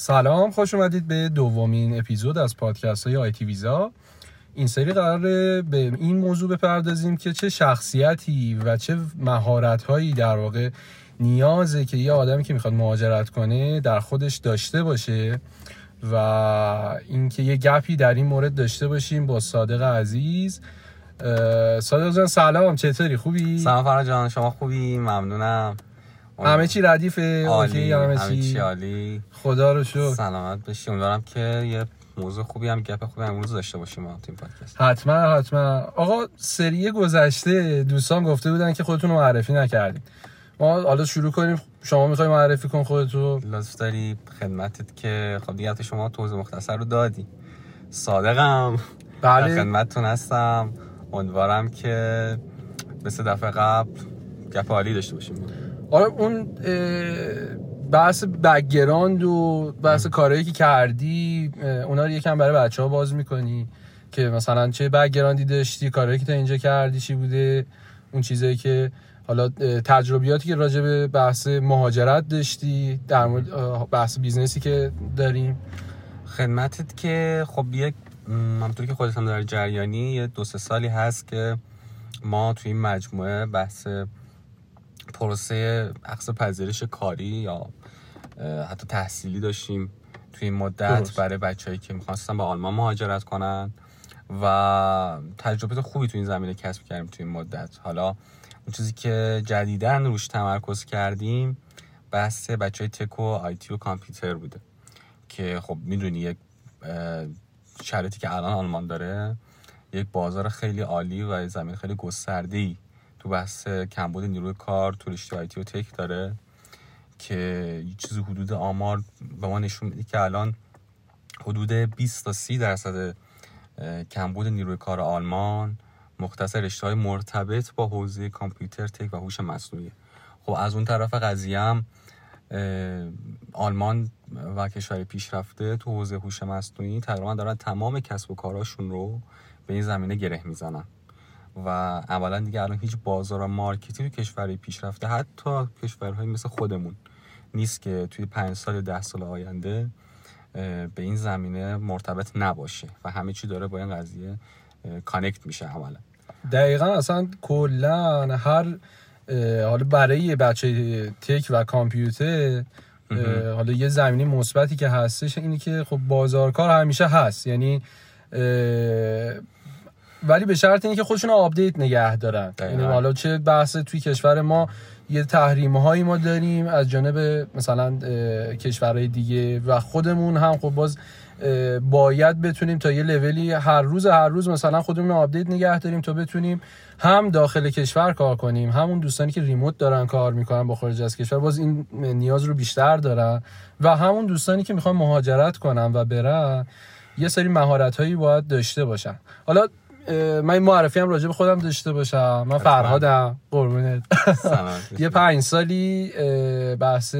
سلام خوش اومدید به دومین اپیزود از پادکست های آیتی ویزا. این سری قراره به این موضوع بپردازیم که چه شخصیتی و چه مهارت هایی در واقع نیازه که یه آدمی که می‌خواد مهاجرت کنه در خودش داشته باشه و اینکه یه گپی در این مورد داشته باشیم با صادق عزیز. صادق جان سلام چطوری؟ خوبی؟ سلام فرا جان شما خوبی؟ ممنونم. همه چی ردیفه عالی همه چی عالی. خدا رو شکر. سلامت بشی امیدوارم که یه موضوع خوبی هم گپ خوبی هم امروز داشته باشیم ما تیم پادکست. حتما حتما. آقا سری گذشته دوستان گفته بودن که خودتون رو معرفی نکردیم ما حالا شروع کنیم. شما می‌خوای معرفی کن خودتو؟ لطف داری خدمتت که خب دیگه شما توضیح مختصر رو دادی. صادقم. بله. خدمتتون هستم. امیدوارم که مثل دفعه قبل گپ عالی داشته باشیم. آره اون بحث background و بحث کارهایی که کردی اونا رو یکم برای بچه ها باز می‌کنی که مثلا چه background ی داشتی کارهایی که تا اینجا کردی چی بوده اون چیزایی که حالا تجربیاتی که راجع به بحث مهاجرت داشتی در مورد بحث business ی که داریم. خدمتت که خب یک همونطور که خودت هم در جریانی یه دو سه سالی هست که ما توی این مجموعه بحث پروسه اقصا پذیرش کاری یا حتی تحصیلی داشتیم توی این مدت برای بچههایی که می‌خواستن به آلمان مهاجرت کنن و تجربه خوبی توی این زمینه کسب کردیم توی این مدت. حالا اون چیزی که جدیدن روش تمرکز کردیم بحث بچه های تک و آیتی و کامپیوتر بوده که خب می‌دونی یک شرایطی که الان آلمان داره یک بازار خیلی عالی و زمین خیلی گسترده ای تو بحث کمبود نیروی کار تو رشته آیتی و تک داره که یه چیزی حدود آمار به ما نشون میده که الان حدود 20 تا 30 درصد کمبود نیروی کار آلمان مختص رشته های مرتبط با حوزه کامپیوتر تک و هوش مصنوعی خب از اون طرف قضیه هم آلمان و کشور پیشرفته تو حوزه هوش مصنوعی تقریبا دارن تمام کسب و کاراشون رو به این زمینه گره می‌زنن. و اولا دیگه الان هیچ بازار و مارکتی تو کشورهای پیشرفته حتی کشورهای مثل خودمون نیست که توی پنج سال ده سال آینده به این زمینه مرتبط نباشه و همه چی داره با این قضیه کانکت میشه عملا. دقیقا اصلا کلا هر حالا برای بچه تک و کامپیوتر حالا یه زمینی مثبتی که هستش اینی که خب بازارکار همیشه هست. یعنی ولی به شرط اینکه خودشون آپدیت نگه دارن. یعنی حالا چه بحث توی کشور ما یه تحریم هایی ما داریم از جانب مثلا کشورهای دیگه و خودمون هم. خب باز باید بتونیم تا یه لولی هر روز هر روز مثلا خودمون update نگه داریم تا بتونیم هم داخل کشور کار کنیم همون دوستانی که remote دارن کار می‌کنن با خارج از کشور. باز این نیاز رو بیشتر دارن و همون دوستانی که می‌خوان مهاجرت کنن و برن یه سری مهارت هایی باید داشته باشن. حالا من این معرفی هم راجع به خودم داشته باشم. من فرهادم. قربونت. یه پنج سالی بحث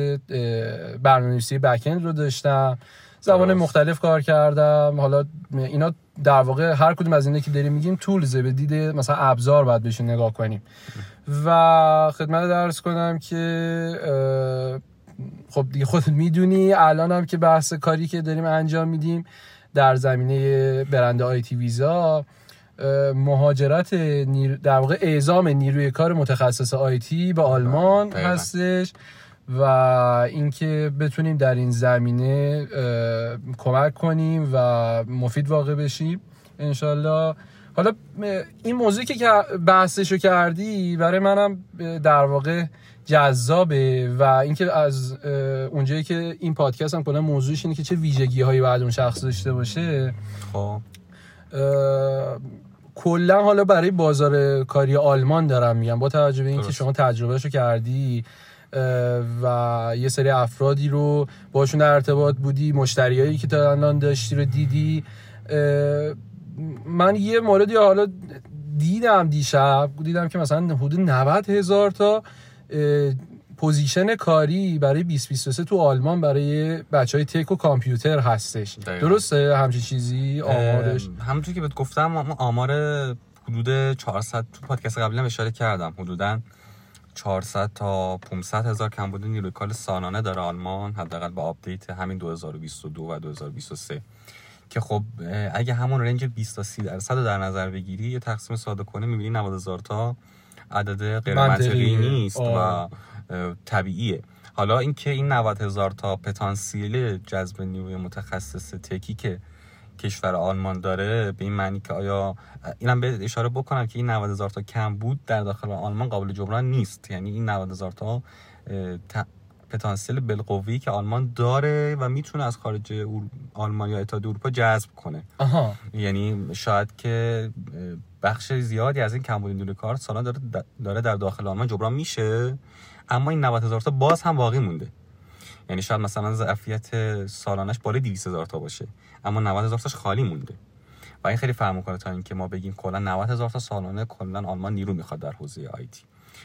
برنامه‌نویسی بکند رو داشتم. زبان مختلف کار کردم. حالا اینا در واقع هر کدوم از اینه که داریم میگیم تولزه به دیده مثلا ابزار باید بهشون نگاه کنیم. و خدمت درس کنم که خب دیگه خودت می‌دونی الان هم که بحث کاری که داریم انجام میدیم در زمینه برند آیتی ویزا. مهاجرت نیر... در واقع اعزام نیروی کار متخصص آیتی به آلمان هستش و اینکه بتونیم در این زمینه کمک کنیم و مفید واقع بشیم انشالله. حالا این موضوعی که بحثشو کردی برای منم در واقع جذابه و اینکه از اونجایی که این پادکست هم کلا موضوعش اینه که چه ویژگی هایی باید اون شخص داشته باشه. خب. کلا حالا برای بازار کاری آلمان دارم میگم. با توجه به اینکه شما تجربهشو کردی و یه سری افرادی رو باشون در ارتباط بودی مشتریایی که تا الان داشتی رو دیدی من یه موردی حالا دیدم دیشب دیدم که مثلا حدود 90 هزار تا position کاری برای 2023 تو آلمان برای بچه های tech و کامپیوتر هستش. دقیقا. درسته؟ همچین چیزی آمارش همونطور که بهت گفتم آمار حدود 400 تو پادکست قبلی هم اشاره کردم. حدودا 400 تا 500 هزار کمبود نیروی کار سالانه داره آلمان حداقل با آپدیت همین 2022 و 2023 که خب اگه همون رنج 20 تا 30 درصد در نظر بگیری یه تقسیم ساده کنه می‌بینی 90 هزار تا عدد غیر منطقی. نیست و طبیعیه. حالا اینکه این 90 هزار تا پتانسیل جذب نیروی متخصص تکی که کشور آلمان داره به این معنی که آیا اینم به اشاره بکنم که این 90 هزار تا کم بود در داخل آلمان قابل جبران نیست. یعنی این 90 هزار تا پتانسیل بالقوی که آلمان داره و می‌تونه از خارج آلمان یا اتحادیه اروپا جذب کنه. آها. یعنی شاید که بخش زیادی از این کمبود نیروی کار سالان داره داره در داخل آلمان جبران میشه. اما این 90 هزار تا باز هم باقی مونده. یعنی شاید مثلا ظرفیت سالانش بالای 200 هزار تا باشه اما 90 هزار تاش خالی مونده. و این خیلی فرق می‌کنه تا اینکه ما بگیم کلا 90 هزار تا سالانه کلا آلمان نیرو می‌خواد در حوزه IT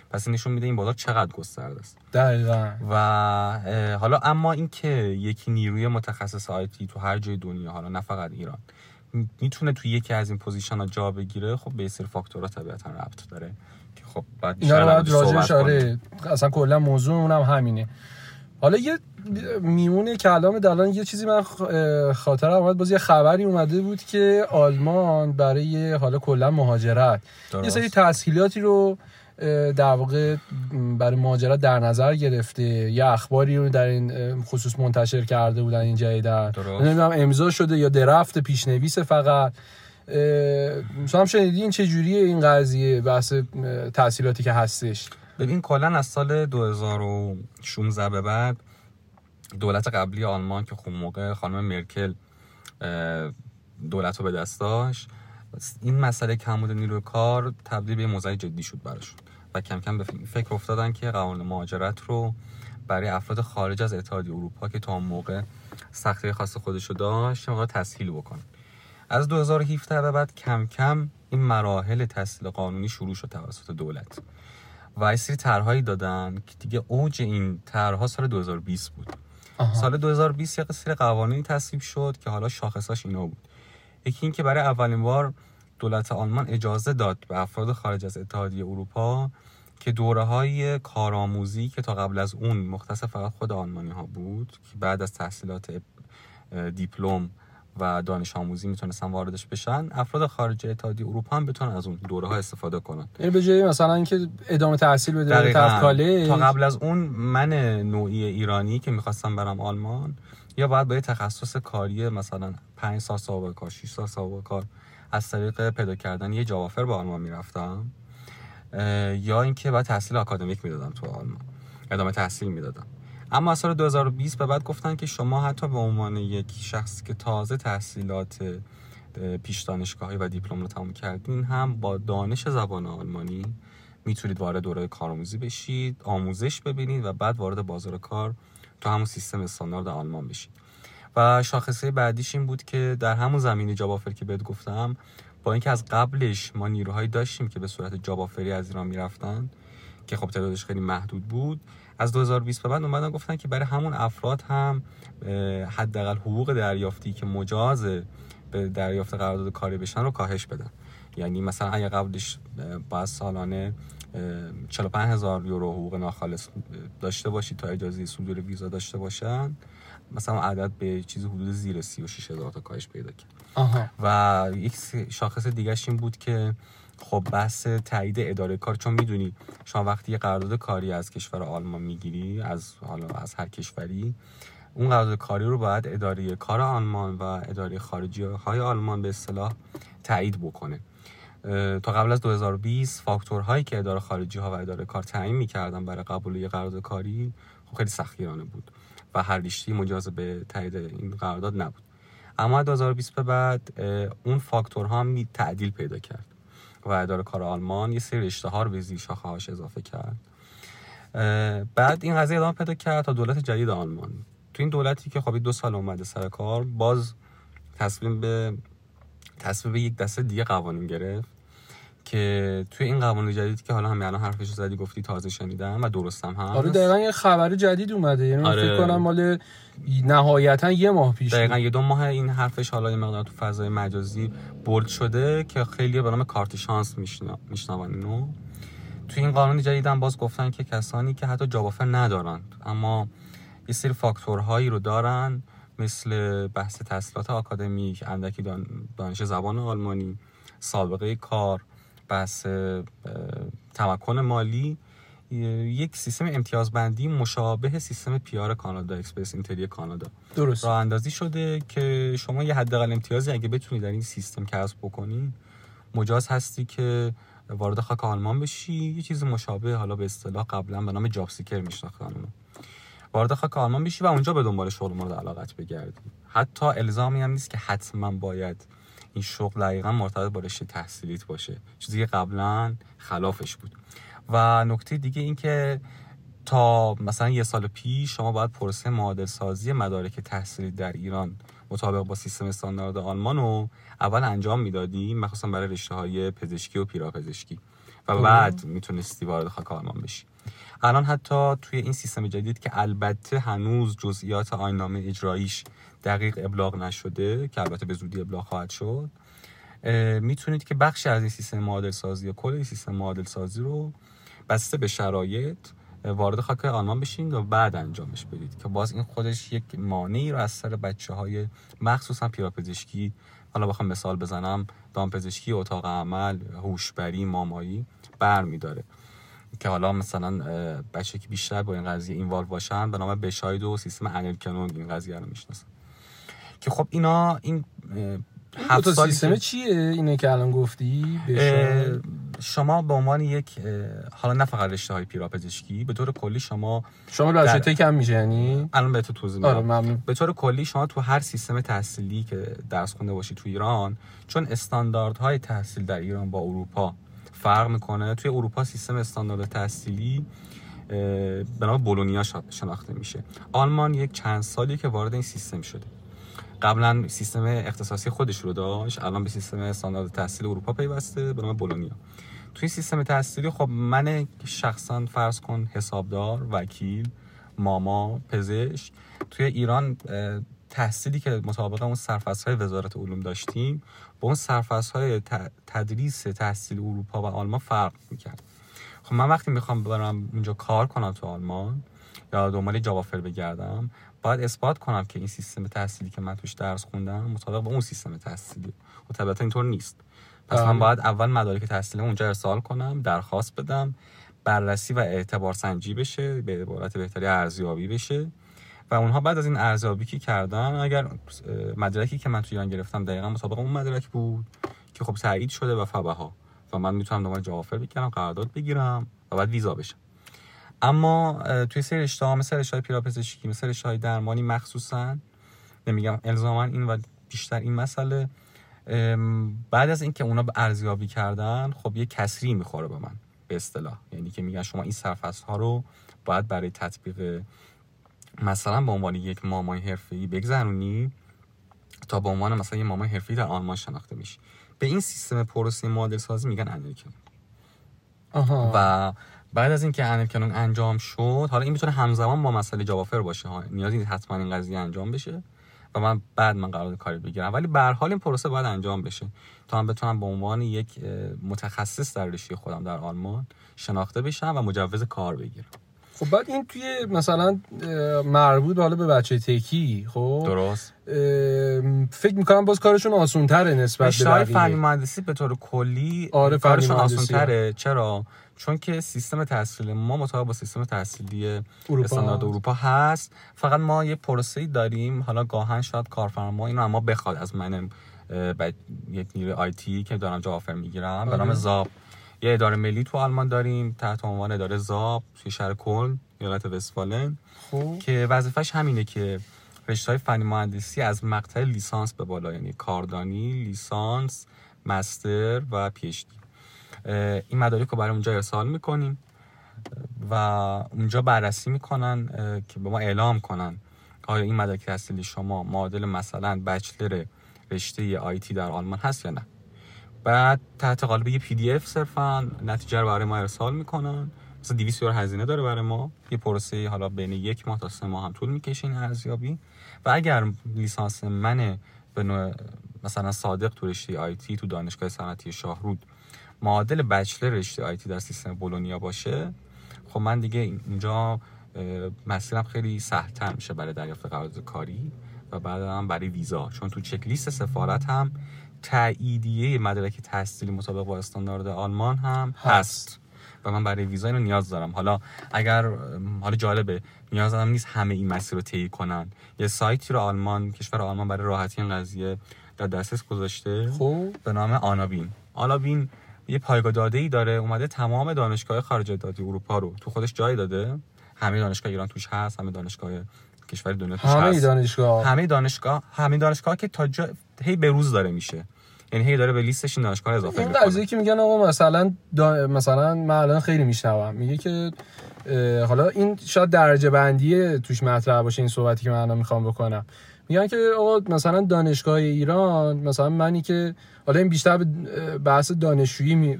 پس این نشون میده این بازار چقدر گسترده است. دقیقا. و حالا اما اینکه یکی نیروی متخصص IT تو هر جای دنیا حالا نه فقط ایران می‌تونه تو یکی از این position ها جا بگیره خب یه سری فاکتورها طبیعتا ربط داره. خب بعد اینا باید راجعش آره اصلا کلا موضوع اونم همینه. حالا یه میمونه کلام دلان یه چیزی من خاطر اومد باز یه خبری اومده بود که آلمان برای حالا کلا مهاجرت. یه سری تسهیلاتی رو در واقع برای مهاجرت در نظر گرفته. یه اخباری رو در این خصوص منتشر کرده بودن این جدیدن. نمی‌دونم امضا شده یا درفت پیشنویس فقط. هم شنیدی این چجوریه این قضیه بحث تحصیلاتی که هستش؟ ببین کلا از سال 2016 به بعد دولت قبلی آلمان که خون موقع خانم مرکل دولت رو به دست داشت این مسئله کمبود نیروی کار تبدیل به موضوع جدی شد براشون و کم کم به فکر افتادن که قوانین مهاجرت رو برای افراد خارج از اتحادیه اروپا که تا موقع سختی خاص خودشو داشت موقع تسهیل بکنن. از 2017 به بعد کم کم این مراحل تسهیل قانونی شروع شد توسط دولت. و این سری طرحهایی دادن که دیگه اوج این طرحها سال 2020 بود. آها. سال 2020 یه سری قوانینی تصویب شد که حالا شاخصاش اینا بود. یکی این که برای اولین بار دولت آلمان اجازه داد به افراد خارج از اتحادیه اروپا که دوره های کارآموزی که تا قبل از اون مختص فقط خود آلمانی ها بود که بعد از تحصیلات دیپلم و دانش آموزی می‌تونستن واردش بشن. افراد خارج اتحادیه اروپا هم بتونن از اون دوره ها استفاده کنن. یعنی به جای مثلا اینکه ادامه تحصیل بده تا قبل از اون من نوعی ایرانی که می‌خواستم برم آلمان یا باید با یه تخصص کاری مثلا 5 سال سابقه کار 6 سال سابقه کار از طریق پیدا کردن یه جوافر به آلمان می‌رفتم یا اینکه بعد تحصیل آکادمیک می‌دادم تو آلمان. ادامه تحصیل می‌دادم. اما از سال 2020 به بعد گفتن که شما حتی به عنوان یک شخصی که تازه تحصیلات پیش دانشگاهی و دیپلم رو تمام کردین هم با دانش زبان آلمانی می‌تونید وارد دوره کارآموزی بشید آموزش ببینید و بعد وارد بازار کار تو همون سیستم استاندارد آلمان بشید. و شاخصه بعدیش این بود که در همون زمینه جاب آفر که بهت گفتم با اینکه از قبلش ما نیروهایی داشتیم که به صورت جاب آفری از ایران می‌رفتن که خب تعدادش خیلی محدود بود. از 2020 به بعد اومدن گفتن که برای همون افراد هم حداقل حقوق دریافتی که مجاز به دریافت قرارداد کاری بشن رو کاهش بدن. یعنی مثلا اگه قبلش باید سالانه 45 هزار یورو حقوق ناخالص داشته باشید تا اجازه صدور ویزا داشته باشن مثلا عدد به چیز حدود زیر 36 هزار تا کاهش پیدا کرد. آها. و یک شاخص دیگه این بود که خب بحث تایید اداره کار چون می‌دونی شما وقتی یه قرارداد کاری از کشور آلمان می‌گیری از حالا از هر کشوری اون قرارداد کاری رو باید اداره کار آلمان و اداره خارجی های آلمان به اصطلاح تایید بکنه. تا قبل از 2020 فاکتورهایی که اداره خارجی ها و اداره کار تعیین می‌کردن برای قبول یه قرارداد کاری خب خیلی سختگیرانه بود و هر رشته مجاز به تایید این قرارداد نبود. اما 2020 به بعد اون فاکتورها هم تعدیل پیدا کرد. و اداره کار آلمان یه سری رشته ها رو به زیر شاخه اضافه کرد. بعد این قضیه ادامه پیدا کرد تا دولت جدید آلمان. تو این دولتی که خب دو سال اومده سر کار باز تصمیم به تصمیم به یک دسته دیگه قوانین گرفت. که توی این قوانین جدید که حالا همین الان حرفش زدی گفتی تازه شنیدم و درستم هم آره دقیقا یه خبر جدید اومده. یعنی آره. فکر کنم مال نهایتا یه ماه پیش دقیقا یه دو ماه این حرفش حالا یه مقدار تو فضای مجازی بولد شده که خیلی به نام کارت شانس میشنوان اینو. توی این قانون جدیدم باز گفتن که کسانی که حتی جاب ندارن اما یه سری فاکتورهایی رو دارن مثل بحث تحصیلات آکادمیک اندکی دانش زبان آلمانی سابقه کار بحث تمکن مالی یک سیستم امتیازبندی مشابه سیستم PR کانادا Express Entry کانادا. درست. راه اندازی شده که شما یه حداقل امتیازی اگه بتونی در این سیستم کسب بکنی مجاز هستی که وارد خاک آلمان بشی. یه چیز مشابه حالا به اصطلاح قبلا به نام job seeker میشناختن وارد خاک آلمان بشی و اونجا به دنبال شغل مورد علاقت بگردی. حتی الزامی هم نیست که حتما باید این شغل دقیقا مرتبط با رشته تحصیلیت باشه. چیزی که قبلا خلافش بود. و نکته دیگه این که تا مثلا یه سال پیش شما باید پروسه معادل سازی مدارک تحصیلی در ایران مطابق با سیستم استاندارد آلمان رو اول انجام می‌دادی مخصوصا برای رشته های پزشکی و پیراپزشکی. و بعد می‌تونستی وارد خاک آلمان بشی. الان حتی توی این سیستم جدید که البته هنوز جزئیات آینامه اجراییش دقیق ابلاغ نشده که البته به زودی ابلاغ خواهد شد می‌تونید که بخشی از این سیستم معادل سازی یا کل این سیستم معادل سازی رو بسته به شرایط وارد خاک آلمان بشین و بعد انجامش بدید که باز این خودش یک مانعی رو از سر بچه های مخصوصا پیراپزشکی حالا بخوام مثال بزنم دامپزشکی اتاق عمل هوشبری مامایی بر میداره که حالا مثلا بچه که بیشتر با این قضیه اینوالو باشن به نام بشاید و سیستم انل کنونگ این قضیه رو می‌شناسن. که خب اینا این هفت سیستم چیه اینه که الان گفتی؟ شما به عنوان یک حالا نه فقط رشته های پیراپزشکی به طور کلی شما شما رشته تک هم میشه یعنی؟ الان به تو توضیح آره به طور کلی شما تو هر سیستم تحصیلی که درس خونده باشی تو ایران چون استانداردهای تحصیل در ایران با اروپا فرق می‌کنه. توی اروپا سیستم استاندارد تحصیلی به نام بولونیا شناخته میشه. آلمان یک چند سالی که وارد این سیستم شده. قبلا سیستم اختصاصی خودش رو داشت الان به سیستم استاندارد تحصیل اروپا پیوسته به نام بولونیا. توی سیستم تحصیلی خب من شخصا فرض کن حسابدار وکیل ماما پزشک. توی ایران تحصیلی که مطابق اون سرفصل های وزارت علوم داشتیم با اون سرفصل های تدریس تحصیل اروپا و آلمان فرق می‌کرد. خب من وقتی می‌خوام برم اونجا کار کنم تو آلمان یا دنبال جوافر بگردم باید اثبات کنم که این سیستم تحصیلی که من توش درس خوندم مطابق با اون سیستم تحصیلی. و طبیعتا اینطور نیست. پس من بله. باید اول مدارک تحصیلی اونجا ارسال کنم درخواست بدم بررسی و اعتبار سنجی بشه به عبارت بهتری ارزیابی بشه. و اونها بعد از این ارزیابی که کردن اگر مدرکی که من توی ایران گرفتم دقیقا مطابق اون مدرک بود که خب تایید شده و فبها. و من می‌تونم دنبال جوافر بگیرم قرارداد بگیرم و بعد ویزا بشم. اما توی سری رشته ها مثل رشته پیراپزشکی مثل رشته درمانی مخصوصا نمیگم الزاما این و بیشتر این مسئله بعد از اینکه اونا به ارزیابی کردن خب یه کسری می‌خوره به من به اصطلاح. یعنی که میگن شما این سرفصل ها رو باید برای تطبیق مثلا به عنوان یک مامای حرفه‌ای بگذرونی تا به عنوان مثلا یه مامای حرفه‌ای در آلمان شناخته میشی. به این سیستم پروسه معادل سازی میگن انریکن و بعد از اینکه انریکنون انجام شد حالا این می‌تونه همزمان با مسئله جوافر باشه. ها نیازی حتما این قضیه انجام بشه و من بعد من قرار کاری بگیرم. ولی به حال این پروسه باید انجام بشه تا من بتونم به عنوان یک متخصص در رشته خودم در آلمان شناخته بشم و مجوز کار بگیرم. خب بعد این توی مثلا مربوط حالا به بچه تکی خب؟ درست. فکر می‌کنم باز کارشون آسون تره نسبت به بقیه. فنی مهندسی به طور کلی آره کارشون آسون تره چرا؟ چون که سیستم تحصیلی ما مطابق با سیستم تحصیلی استاندارد اروپا هست. فقط ما یه پروسه داریم. حالا گاهن شاید کارفرما اینو اما بخواد. از من یک نیروی آیتی که دارم جا آفر می‌گیرم. به نام آره. زاب. یه اداره ملی تو آلمان داریم تحت عنوان اداره زاب توی شهر کلن ایالت وستفالن. خوب. که وظیفش همینه که رشته های فنی مهندسی از مقطع لیسانس به بالا یعنی کاردانی لیسانس مستر و پیشتی این مدارک رو برای اونجا ارسال می‌کنیم و اونجا بررسی می‌کنن که به ما اعلام کنن آیا این مدارک تحصیلی شما معادل مثلا بچلر رشته آیتی در آلمان هست یا نه. بعد تحت قالب یه پی دی اف صرفا نتیجه رو برای ما ارسال می‌کنن. مثلا 200 یورو هزینه داره برای ما. یه پروسه حالا بین یک ماه تا سه ماه هم طول می‌کشه این ارزیابی. و اگر لیسانس من به مثلا صادق تو رشته آیتی تو دانشگاه صنعتی شاهرود معادل بچلر رشته آیتی در سیستم بولونیا باشه خب من دیگه اینجا مسیرم خیلی سهلتر میشه برای دریافت قرارداد کاری و بعد هم برای ویزا. چون تو چک لیست سفارت هم تاییدیه مدرک تحصیلی مطابق با استاندارد آلمان هم هست, و من برای ویزا اینو نیاز دارم. حالا اگر حالا جالبه نیاز دارم نیست همه این مسیر رو طی کنن. یه سایتی رو آلمان کشور آلمان برای راحتی این قضیه در دسترس گذاشته. خوب. به نام آنابین. آنابین یه پایگاه داده ای داره. اومده تمام دانشگاه خارج دادی اروپا رو تو خودش جای داده. همه دانشگاه ایران توش هست همه دانشگاه کشور دنیا توش همه دانشگاه. همه دانشگاه همه دانشگاه که تا جا... هی به روز داره میشه. یعنی هی داره به لیستش این دانشگاه اضافه این قضیه که میگن آقا مثلا دا... مثلا من الان خیلی میشنوم. میگه که حالا این شاید درجه بندی توش مطرح باشه این صحبتی که من الان می‌خوام بکنم. میگن که آقا مثلا دانشگاه ایران مثلا منی که حالا این بیشتر به بحث دانشجویی می...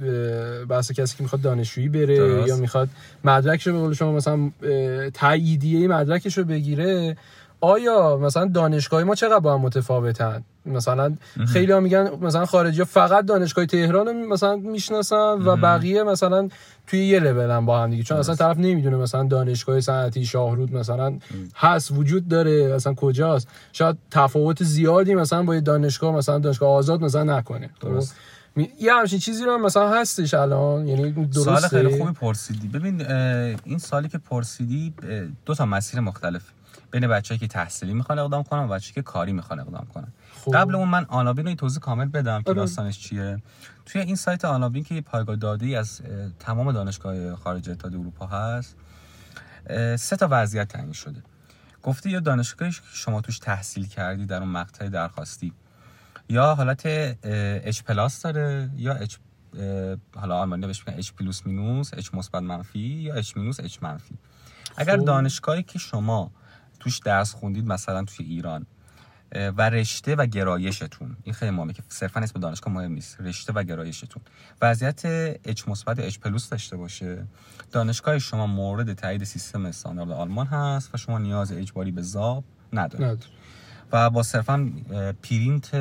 بحث کسی که می‌خواد دانشجویی بره درست. یا می‌خواد مدرکش رو به قول شما مثلا تاییدیه مدرکش رو بگیره آیا مثلا دانشگاه ما چقدر با هم متفاوتن؟ مثلا خیلی ها میگن مثلا خارجی ها فقط دانشگاه تهران رو مثلا می‌شناسن و بقیه مثلا توی یه لول با هم دیگه. چون اصلا طرف نمی‌دونه مثلا دانشگاه صنعتی شاهرود مثلا هست وجود داره مثلا کجاست. شاید تفاوت زیادی مثلا با دانشگاه مثلا دانشگاه آزاد مثلا نکنه. خب؟ درست. یه همچین چیزی رو مثلا هستش الان. یعنی درسته. سال خیلی خوبی پرسیدی. ببین این سالی که پرسیدی دو تا مسیر مختلف بین بچه‌ای که تحصیلی می‌خوان اقدام کنن و بچه‌ای که کاری می‌خوان اقدام کنن. خوب. قبل اون من آنابین رو توضیح کامل بدم که آره. داستانش چیه. توی این سایت آنابین که پایگاه داده از تمام دانشگاه خارج اتحادیه اروپا هست سه تا وضعیت تعیین شده. گفته یا دانشگاهی که شما توش تحصیل کردی در اون مقطع درخواستی. یا حالت اچ پلاس داره یا اچ حالا آلمانی بهش میگن H plus minus H مثبت منفی یا H minus H منفی. اگر دانشگاهی که شما توش درس خوندید مثلا توی ایران و رشته و گرایشتون. این خیلی مهمه که صرفا اسم دانشگاه مهم نیست. رشته و گرایشتون. وضعیت H مثبت H plus داشته باشه. دانشگاه شما مورد تایید سیستم استاندارد آلمان هست و شما نیاز اجباری به ZAB ندارید. و با صرفا پرینت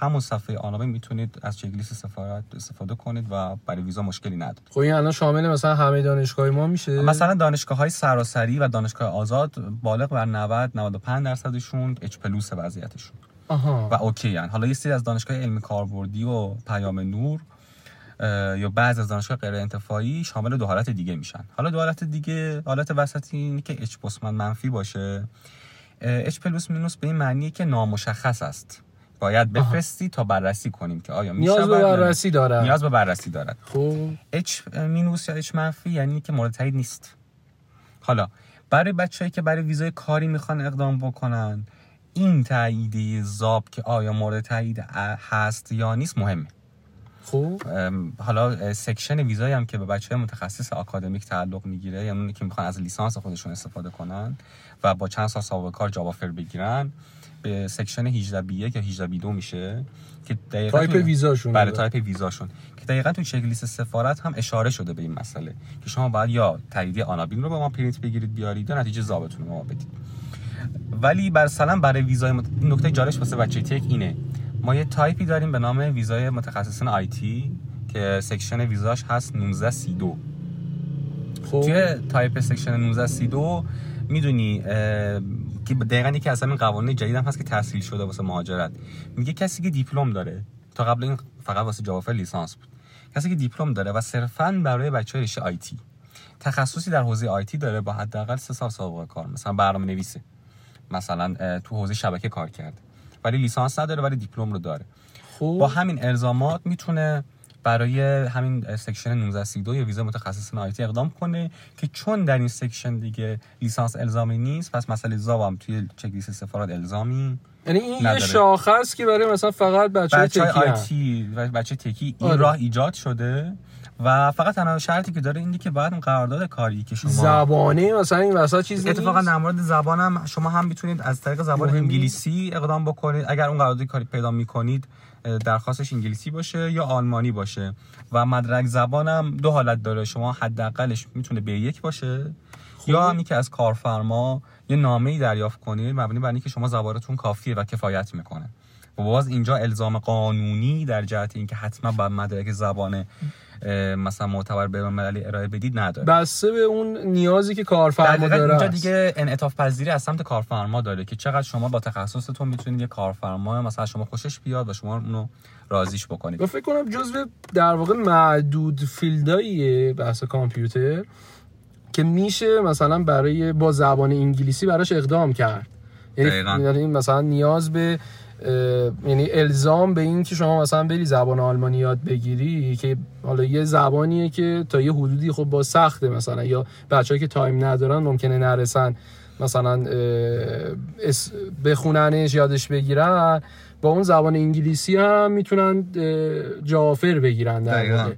همون صفحه Anabin می‌تونید از چک لیست سفارت استفاده کنید و برای ویزا مشکلی نداره خب این الان شامل مثلا همه دانشگاه ما میشه؟ مثلا دانشگاه های سراسری و دانشگاه آزاد بالغ بر 90 95 درصدشون H plus وضعیتشون. آها. و OK هن. حالا یه سری از دانشگاه علمی کاربردی و پیام نور یا بعض از دانشگاه غیر انتفاعی شامل دو حالت دیگه میشن. حالا دو حالت دیگه حالت وسطی اینه که H منفی باشه. H plus minus به این معنیه که نامشخص است. باید بفرستی تا بررسی کنیم که آیا نیاز به بررسی دارد. نیاز به بررسی دارد. خوب H minus یا H منفی یعنی که مورد تایید نیست. حالا برای بچه‌ای که برای ویزای کاری می‌خوان اقدام بکنن این تاییدی ZAB که آیا مورد تایید هست یا نیست مهمه. خوب. حالا section ویزایی هم که به بچه متخصص آکادمیک تعلق می‌گیره یعنی اونی که می‌خوان از لیسانس خودشون استفاده کنن و با چند سال سابقه کار job offer بگیرن به section 18 B 1 یا 18 B 2 میشه که دقیقاً تایپ ویزاشون بله تایپ ویزاشون. که دقیقاً تو چک لیست سفارت هم اشاره شده به این مسئله که شما باید یا تاییدیه Anabin رو به ما پرینت بگیرید بیارید یا نتیجه ZAB تون رو ما بدید. ولی بر سلام برای ویزای مت... نکته جالبش واسه بچه tech اینه. ما یه تایپی داریم به نام ویزای متخصصین IT که section ویزاش هست 1932 خب. توی type section 1932 می‌دونی که دقیقا یکی از همین قوانین جدید هم هست که تسهیل شده واسه مهاجرت. میگه کسی که دیپلم داره تا قبل این فقط واسه job offer لیسانس بود. کسی که دیپلم داره و صرفا برای بچه رشته IT تخصصی در حوزه IT داره با حداقل سه سال سابقه کار مثلا برنامه نویسه مثلا تو حوزه شبکه کار کرده. ولی لیسانس نداره ولی دیپلم رو داره خوب. با همین الزامات می‌تونه برای همین section 1932 یا ویزا متخصص IT اقدام کنه که چون در این section دیگه لیسانس الزامی نیست پس مسئله ZAB هم توی چک لیست سفارت الزامی یعنی این یه شاخه است که برای مثلا فقط بچه, بچه tech ی IT بچه tech ی این آره. راه ایجاد شده و فقط تنها شرطی که داره اینه که بعد اون قرارداد کاری که شما زبانه مثلا این وسط چیز اتفاقا در مورد زبان هم شما هم می‌تونید از طریق زبان انگلیسی اقدام بکنید. اگر اون قرارداد کاری پیدا می‌کنید درخواستش انگلیسی باشه یا آلمانی باشه. و مدرک زبانم دو حالت داره. شما حداقلش می‌تونه به یک باشه خوب. یا همی که از کارفرما یه نامه ای دریافت کنید مبنی بر اینکه شما زبانتون کافیه و کفایت می‌کنه. و باز اینجا الزام قانونی در جهت اینکه حتما باید مدرک زبان مثلا معتبر به مللی ارائه بدید نداره. بسته به اون نیازی که کارفرما داره اینجا دیگه انعطاف پذیری از سمت کارفرما داره که چقدر شما با تخصصتون می‌تونید یه کارفرما مثلا شما خوشش بیاد و شما اونو رازیش بکنید. فکر کنم جزو در واقع معدود فیلداییه بحث کامپیوتر که میشه مثلا برای با زبان انگلیسی براش اقدام کرد. یعنی, یعنی مثلا نیاز به یعنی الزام به این که شما مثلا بری زبان آلمانی یاد بگیری که حالا یه زبانیه که تا یه حدودی خب با سخته مثلا یا بچه که تایم ندارن ممکنه نرسن مثلا بخوننش یادش بگیرن. با اون زبان انگلیسی هم می‌تونن جافر بگیرن در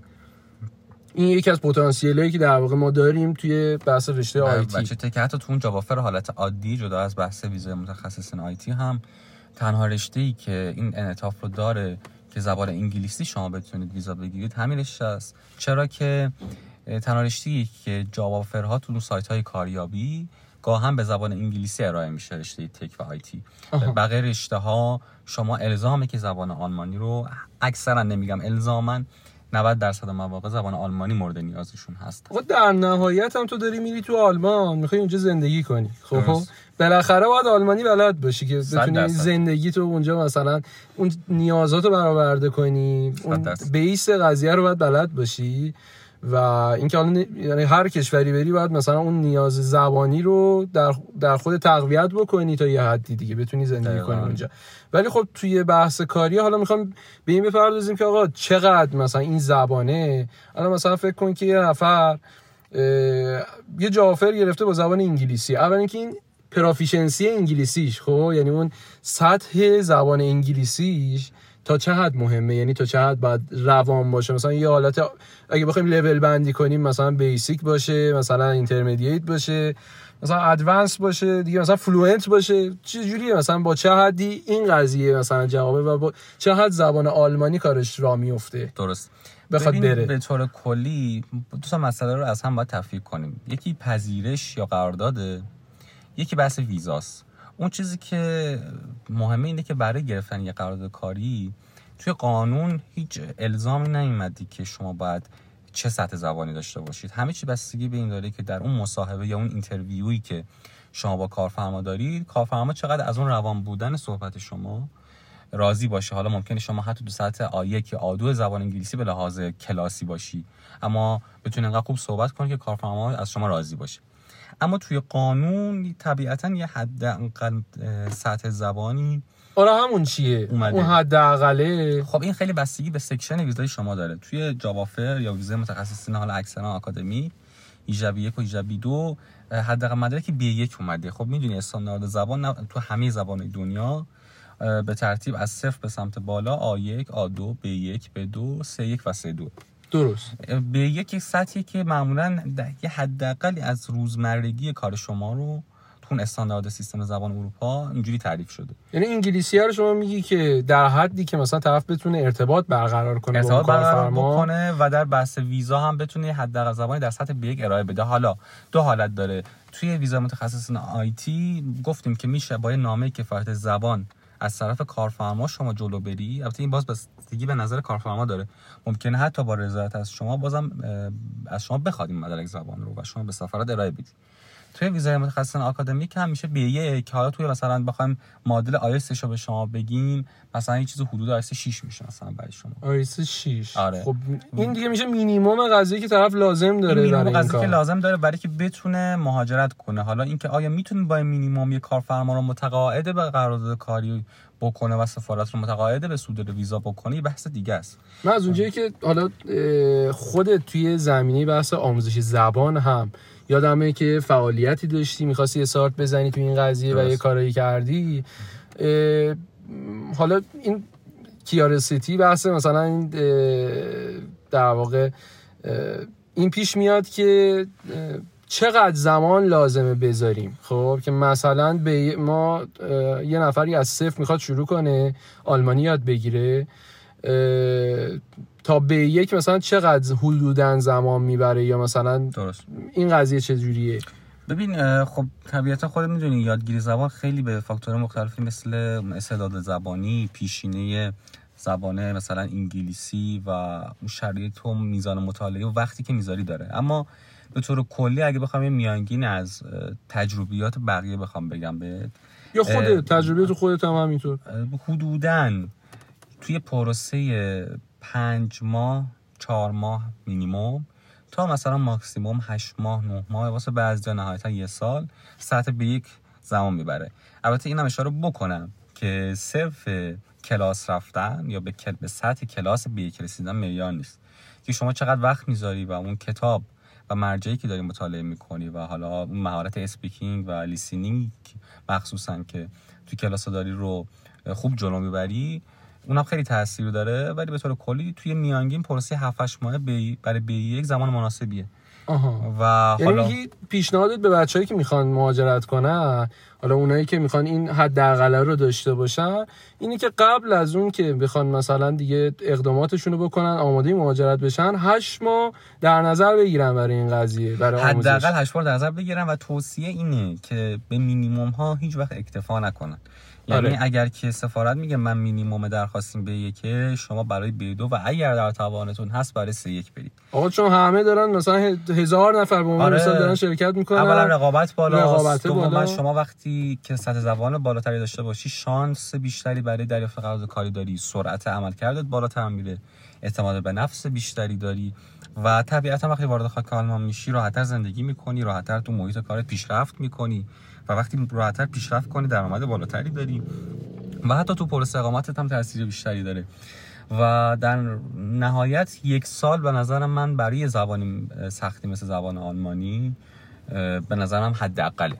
این یکی از پتانسیلایی که در واقع ما داریم توی بحث رشته آیتی بچه که حتی تو اون جوافر حالت عادی جدا از بحث ویزای متخصصین آیتی هم تنها رشته ای که این انعطاف رو داره که زبان انگلیسی شما بتونید ویزا بگیرید همین رشته است. چرا که تنها رشته ای که جوافرها تو سایت های کاریابی هم به زبان انگلیسی ارائه میشه رشته تک و آیتی بقیه رشته ها شما الزامه که زبان آلمانی رو اکثرا نمیگم الزامن 90 درصد مواقع زبان آلمانی مورد نیازشون هست. خب در نهایت هم تو داری میری تو آلمان می‌خوای اونجا زندگی کنی. خب بالاخره باید آلمانی بلد باشی که بتونی زندگی تو اونجا مثلا اون نیازاتو برآورده کنی. اون بیس قضیه رو باید بلد باشی و اینکه حالا یعنی هر کشوری بری باید مثلا اون نیاز زبانی رو در در خود تقویت بکنی تا یه حدی دیگه بتونی زندگی کنی اونجا. ولی خب توی بحث کاری حالا می‌خوام به این بپردازیم که آقا چقدر مثلا این زبانه؟ حالا مثلا فکر کن که یه نفر یه جافر گرفته با زبان انگلیسی. اول اینکه این پرافیشنسی انگلیسیش خب؟ یعنی اون سطح زبان انگلیسیش تا چه حد مهمه؟ یعنی تا چه حد باید روان باشه؟ مثلا یه حالت اگه بخوایم لول بندی کنیم مثلا basic باشه مثلا intermediate باشه مثلا advanced باشه دیگه مثلا fluent باشه. چه جوریه مثلا با چه حدی این قضیه مثلا جوابه و با چه حد زبان آلمانی کارش راه میفته؟ درست. بخواد بره. به طور کلی دو تا مسئله رو از هم باید تفکیک کنیم. یکی پذیرش یا قرارداده؟ یکی بحث ویزاست. اون چیزی که مهمه اینه که برای گرفتن یه قرارداد کاری توی قانون هیچ الزامی نیومدی که شما باید چه سطح زبانی داشته باشید. همه چی بستگی به این داره که در اون مصاحبه یا اون اینترویویی که شما با کارفرما دارید کارفرما چقدر از اون روان بودن صحبت شما راضی باشه. حالا ممکنه شما حتی دو ساعت آیه که آدو زبان انگلیسی به لحاظ کلاسی باشی اما بتونید انقدر خوب صحبت کنید که کارفرما از شما راضی باشه. اما توی قانون طبیعتا یه حد سطح زبانی آره همون چیه. اومده. اون حد اقله خب این خیلی بستگی به section ویزای شما داره. توی job offer یا ویزای متخصصین حالا اکثرا آکادمیک هجده B یک و هجده B دو حداقل مدرک B یک اومده. خب می‌دونی استاندارد زبان تو همه زبان دنیا به ترتیب از صفر به سمت بالا A1 A2 B1 B2 C1 و C2 درست. به یک سطحی که معمولا یه حداقلی از روزمرگی کار شما رو تون استاندارد سیستم زبان اروپا اینجوری تعریف شده. یعنی انگلیسی ها رو شما میگی که در حدی که مثلا طرف بتونه ارتباط برقرار کنه ارتباط برقرار بکنه و در بحث ویزا هم بتونه حداقل زبانی در سطح B1 ارائه بده. حالا دو حالت داره. توی ویزا متخصصین آیتی گفتیم که میشه با نامه کفایت زبان از طرف کارفرما شما جلو بری. البته این باز بستگی به نظر کارفرما داره. ممکنه حتی با رضایت از شما بازم از شما بخواد این مدرک زبان رو و شما به سفارت ارائه بدید توی ویزای متخصصان آکادمیک هم میشه به یک حالا توی مثلا بخوایم معادل آیس رو به شما بگیم مثلا یه چیز حدود آیس 6 میشه مثلا برای شما. آیس 6 آره. خب این دیگه میشه مینیمم قضیه که طرف لازم داره مینیمم قضیه که لازم داره برای که بتونه مهاجرت کنه. حالا اینکه آیا می‌تونه با مینیمم یه کارفرما رو متقاعد به قرارداد کاری بکنه و سفارت رو متقاعد به صدور ویزا بکنه یه بحث دیگه است. من از اونجایی که حالا خودت توی زمینه بحث آموزش زبان هم یادمه که فعالیتی داشتی می‌خواستی استارت بزنی تو این قضیه و یه کارایی کردی. حالا این کیارسیتی بحث مثلا این در واقع این پیش میاد که چقدر زمان لازمه بذاریم. خب که مثلا به ما یه نفری از صفر می‌خواد شروع کنه آلمانی یاد بگیره تا به یک مثلا چقدر حدودن زمان می‌بره یا مثلا درست. این قضیه چجوریه؟ ببین خب طبیعتا خود می‌دونی یادگیری زبان خیلی به فاکتور مختلفی مثل استعداد زبانی پیشینه زبانه مثلا انگلیسی و اون شرایط و میزان مطالعه و وقتی که می‌ذاری داره. اما به طور کلی اگه بخوام یه میانگین از تجربیات بقیه بخوام بگم به یا خود تجربیات خودت هم همینطور. حدودا توی پروسه پنج ماه چهار ماه مینیموم تا مثلا ماکسیموم هشت ماه نه ماه واسه بعضی نهایتا یه سال. سطح به یک زمان می‌بره. البته اینم اشاره بکنم که صرف کلاس رفتن یا به, به سطح کلاس به یک رسیدن معیار نیست. که شما چقدر وقت می‌ذاری و اون کتاب و مرجعی که داری مطالعه می‌کنی و حالا اون مهارت speaking و listening مخصوصا که تو کلاس داری رو خوب جلو می‌بری اونم خیلی تاثیر داره ولی به طور کلی توی میانگین پروسه 7 8 ماه برای B یک زمان مناسبیه. آها. و یعنی حالا پیشنهادت به بچه‌ای که می‌خوان مهاجرت کنن حالا اونایی که می‌خوان این حداقل رو داشته باشن اینی که قبل از اون که بخوان مثلا دیگه اقداماتشون رو بکنن آماده مهاجرت بشن هشت ماه در نظر بگیرن برای این قضیه برای حداقل هشت ماه در نظر بگیرن و توصیه اینه که به مینیمم ها هیچ وقت اکتفا نکنن. یعنی آره. اگر که سفارت میگه من مینیمم درخواستیم به یکه شما برای بی دو و اگر در توانتون هست برای سه یک برید. آقا چون همه دارن مثلا هزار نفر به آره. مثال دارن شرکت می‌کنن. اولا رقابت بالا رقابت بالا. شما وقتی که سطح زبان بالاتری داشته باشی شانس بیشتری برای دریافت قرارداد کاری داری. سرعت عمل کردت بالاتر میره. اعتماد به نفس بیشتری داری. و طبیعتا وقتی وارد خاک آلمان میشی راحتتر زندگی می‌کنی راحتتر تو محیط کارت پیشرفت می‌کنی. و وقتی راحتتر پیشرفت کنی درآمد بالاتری داری و حتی تو پروسه اقامتت هم تاثیر بیشتری داره. و در نهایت یک سال به نظرم من برای زبانی سختی مثل زبان آلمانی به نظرم حداقله.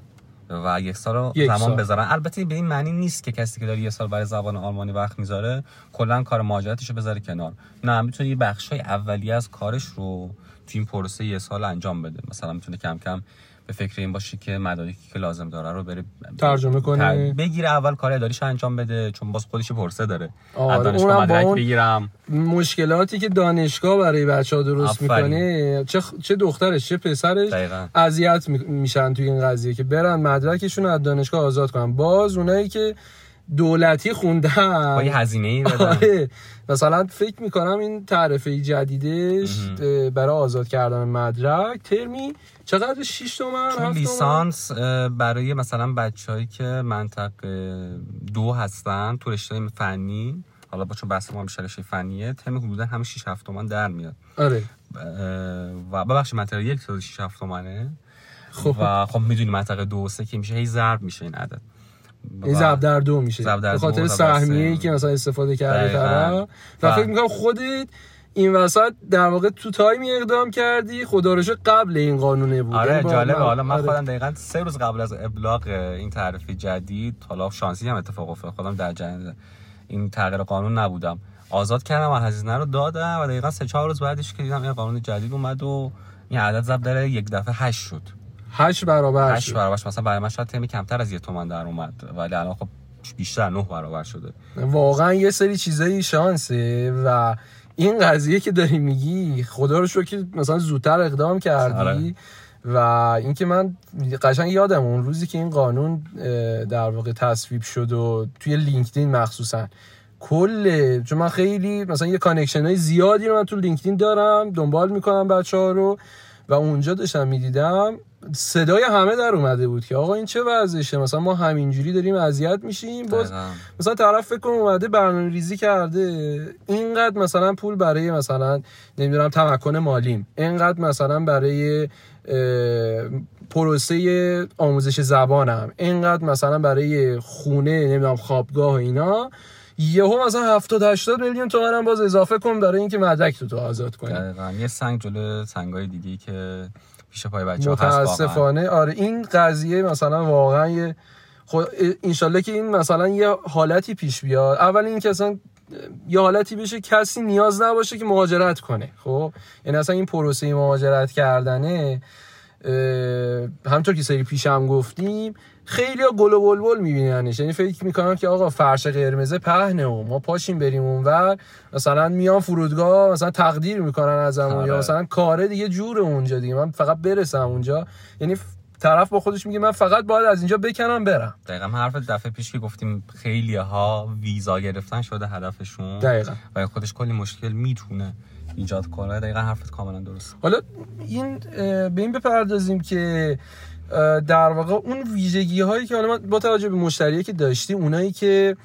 و یک سال رو زمان بذارن. البته به این معنی نیست که کسی که داره یه سال برای زبان آلمانی وقت می‌ذاره کلا کار مهاجرتش رو بذاره کنار. نه می‌تونه یه بخشای اولیه از کارش رو تو این پروسه یه سال انجام بده. مثلا می‌تونه کم کم به فکر این باشه که مدارکی که لازم داره رو بره ترجمه کنه بگیره اول کار اداریش انجام بده چون باز خودش پرسه داره. آره دانشگاه مدرک بگیرم. مشکلاتی که دانشگاه برای بچه ها درست می‌کنه چه, چه دخترش چه پسرش اذیت میشن توی این قضیه که برن مدرکشون از دانشگاه آزاد کنن. باز اونایی که دولتی خوندن با یه هزینه ای آره مثلا فکر می‌کنم این تعرفه جدیدش برای آزاد کردن مدرک ترمی چقدر؟ 6 تومن چون لیسانس برای مثلا بچههایی که منطق دو هستن تو رشته فنی حالا با چون بحث ما بیشتر رشته فنیه ترم حدودا همه 6 7 تومن در میاد. آره. و ببخشید منطقه یک تا 6 7 تومنه. خب. و خب می‌دونی منطقه دو سه که میشه هی ضرب میشه این عدد. این ضرب در دو میشه. به خاطر سهمیه ای که مثلا استفاده کرده طرف. و فکر می‌کنم خودت این وسط در واقع تو تایمی اقدام کردی. خدا رو قبل این قانونه بود. آره یعنی جالبه. حالا من آره. خودم دقیقا سه روز قبل از ابلاغ این تعرفه جدید حالا شانسی هم اتفاق افتاد. خودم در جنگ این تغییر قانون نبودم. آزاد کردم و هزینه رو دادم و دقیقا سه چهار روز بعدش که دیدم این قانون جدید اومد و این عدد ضرب در یک دفعه هشت شد. هشت برابر هشت برابر مثلا برای من شاید تمی کمتر از یه تومن در اومد. ولی الان خب بیشتر نه برابر شده. واقعا یه سری چیزایی شانسه و این قضیه که داری میگی خدا رو شکر که مثلا زودتر اقدام کردی آره. و اینکه من قشنگ یادم اون روزی که این قانون در واقع تصویب شد و توی LinkedIn مخصوصا. کل چون من خیلی مثلا یه connection های زیادی رو من تو LinkedIn دارم دنبال می‌کنم بچه ها رو. و اونجا داشتم می‌دیدم صدای همه در اومده بود که آقا این چه وضعشه مثلا ما همینجوری داریم اذیت میشیم. باز مثلا طرف فکر کنم اومده برنامه ریزی کرده. اینقدر مثلا پول برای مثلا نمی‌دونم تمکن مالیم. اینقدر مثلا برای پروسه آموزش زبانم. اینقدر مثلا برای خونه نمی‌دونم خوابگاه و اینا. یهو مثلا 70 80 میلیون تومن باز اضافه کن برای اینکه مدرک تو تو آزاد کنی. یه سنگ جلو سنگای دیگه که پیش پای بچه متاسفانه. آره این قضیه مثلا واقعا یه خود انشالله که این مثلا یه حالتی پیش بیاد. اول این که اصلا یه حالتی بشه کسی نیاز نباشه که مهاجرت کنه. خب؟ یعنی اصلا این پروسه مهاجرت کردنه همطور که سری پیشم گفتیم خیلی گل و بلبل میبیننش. یعنی فکر می‌کنن که آقا فرش قرمزه پهنه و ما پاشیم بریم اونور. مثلا میان فرودگاه مثلا تقدیر می‌کنن ازمون یا آره. مثلا کاره دیگه جور اونجا دیگه. من فقط برسم اونجا. یعنی طرف با خودش میگه من فقط باید از اینجا بکنم برم. دقیقا حرف دفعه پیش که گفتیم خیلی ها ویزا گرفتن شده هدفشون. دقیقا. و خودش کلی مشکل می‌تونه ایجاد کنه. دقیقا حرفت کاملا درست حالا این به این بپردازیم که در واقع اون ویژگی هایی که حالا با توجه به مشتری که داشتیم اونایی که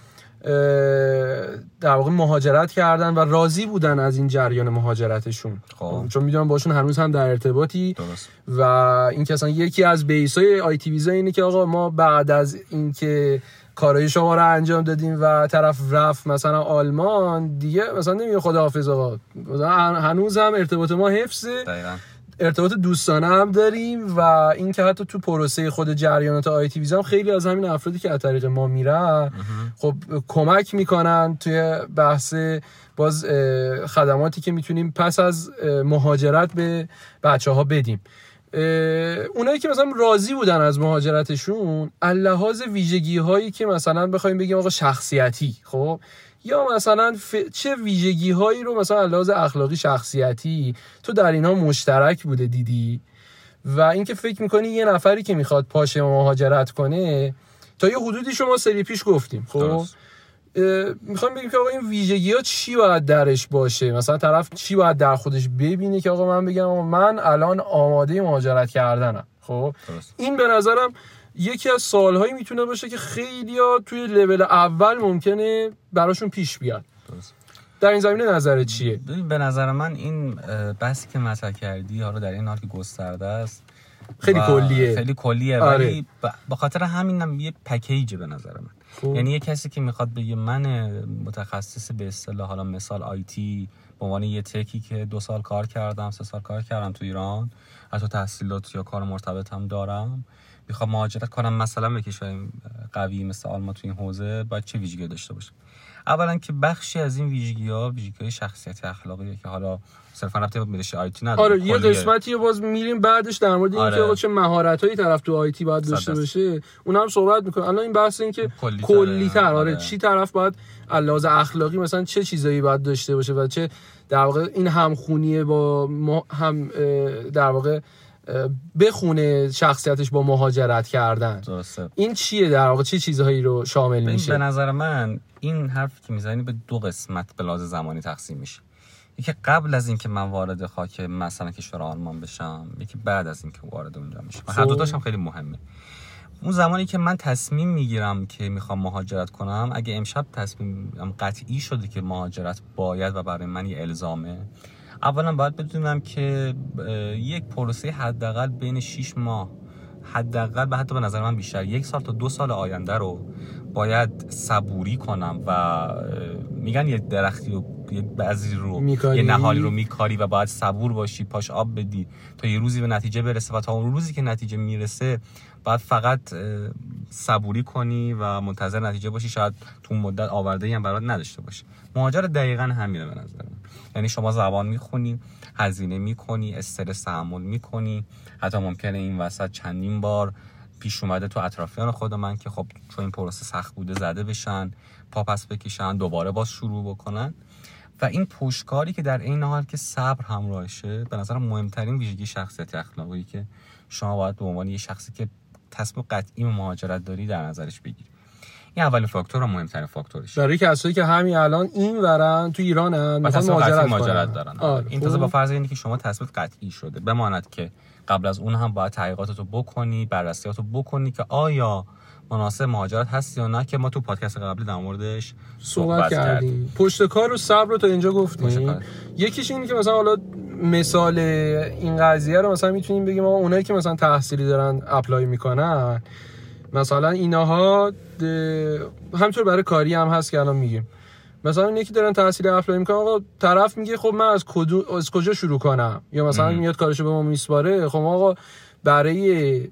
در واقع مهاجرت کردن و راضی بودن از این جریان مهاجرتشون خب. چون می‌دونم باشون هنوز هم در ارتباطی درست. و این که یکی از بیس های آی تی ویزا اینه که آقا ما بعد از اینکه کارهای شما رو انجام دادیم و طرف رفت مثلا آلمان دیگه مثلا نمیگه خداحافظ آقا هنوز هم ارتباط ما حفظه ارتباط دوستانه هم داریم و این که حتی تو پروسه خود جریانات آی تی هم خیلی از همین افرادی که از طریق ما میرن خب کمک می‌کنن توی بحث باز خدماتی که می‌تونیم پس از مهاجرت به بچه ها بدیم اونایی که مثلا راضی بودن از مهاجرتشون اللحاظ ویژگی هایی که مثلا بخوایم بگیم آقا شخصیتی خب یا مثلا چه ویژگی هایی رو مثلا لحاظ اخلاقی شخصیتی تو در اینها مشترک بوده دیدی؟ و اینکه فکر می‌کنی یه نفری که می‌خواد پاشه مهاجرت کنه تا یه حدودی شما سری پیش گفتیم خب؟ می‌خوام بگیم که آقا این ویژگی ها چی باید درش باشه؟ مثلا طرف چی باید در خودش ببینه که آقا من بگم من الان آماده مهاجرت کردنم خب؟ این به نظرم یکی از سالهایی می‌تونه باشه که خیلی ها توی لول اول ممکنه براشون پیش بیاد در این زمینه نظرت چیه؟ به نظر من این بحثی که مطرح کردی حالا در این حال که گسترده است خیلی کلیه. خیلی کلیه آره. ولی به خاطر همین هم یه پکیج به نظر من. خوب. یعنی یه کسی که می‌خواد بگه من متخصص به اصطلاح حالا مثال آیتی به عنوان یه تکی که دو سال کار کردم سه سال کار کردم تو ایران حتی تحصیلات یا کار مرتبط هم دارم. می‌خوام مهاجرت کنم مثلا به کشور قوی مثل آلمان تو این حوزه باید چه ویژگی داشته باشه اولا که بخشی از این ویژگی ها ویژگی های شخصیت اخلاقی که حالا صرفا رابطه با میرشه آیتی نداره آره یه قسمتی باز میریم بعدش در مورد آره. اینکه چه مهارت هایی طرف تو آیتی باید داشته باشه. اون هم صحبت می‌کنه. الان این بحث این که کلی تر آره. آره. چی طرف باید لحاظ اخلاقی مثلا چه چیزایی باید داشته باشه و چه در واقع این همخونیه با هم در واقع بخونه شخصیتش با مهاجرت کردن. درسته. این چیه در واقع؟ چه چیزهایی رو شامل میشه؟ به نظر من این حرف که می‌زنی به دو قسمت به لحاظ زمانی تقسیم میشه. یکی قبل از اینکه من وارد خاک مثلا کشور آلمان بشم یکی بعد از اینکه وارد اونجا میشم. هر دو هم خیلی مهمه. اون زمانی که من تصمیم می‌گیرم که می‌خوام مهاجرت کنم اگه امشب تصمیم قطعی شده که مهاجرت باید و برای من یه الزامه اولا باید بدونم که یک پروسه حداقل بین 6 ماه حداقل به حتی به نظر من بیشتر یک سال تا دو سال آینده رو باید صبوری کنم و میگن یه درختی رو یه بعضی رو میکاری. یه نهالی رو میکاری و باید صبور باشی پاش آب بدی تا یه روزی به نتیجه برسه و تا اون روزی که نتیجه می‌رسه باید فقط صبوری کنی و منتظر نتیجه باشی. شاید تو مدت آورده هم برات نداشته باشی. مهاجرت دقیقا همینه به نظر یعنی شما زبان می‌خونی هزینه می‌کنی استرس تحمل می‌کنی. حتی ممکنه این وسط چندین بار پیش اومده تو اطرافیان خود من که خب چون این پروسه سخت بوده زده بشن پا پس بکشن دوباره باز شروع بکنن. و این پشتکاری که در این حال که صبر همراهشه به نظر مهمترین ویژگی شخصیت اخلاقی که شما باید به عنوان یه شخصی که تصمیم قطعی مهاجرت داری در نظرش بگیری. این اولین فاکتور و مهمترین فاکتورش. برای کسایی که همین الان این ورن تو ایرانن مثلا مهاجرت, مهاجرت دارن. آره. این تازه با فرض اینه که شما تصمیم قطعی شده. بماند که قبل از اون هم باید تحقیقاتتو بکنی بررسیاتو بکنی که آیا مناسب مهاجرت هست یا نه که ما تو پادکست قبلی در موردش صحبت, کردیم. پشت کار و صبر رو تا اینجا گفتیم. یکیش اینه که مثلا حالا مثال این قضیه رو مثلا می‌تونیم بگیم اونایی که مثلا تحصیلی دارن apply می‌کنن مثلا اینها همینطور برای کاری هم هست که الان میگیم. مثلا یکی دارن تحصیل apply می‌کنن آقا طرف میگه خب من از, از کجا شروع کنم؟ یا مثلا میاد کارشو به ما میسپاره خب آقا برای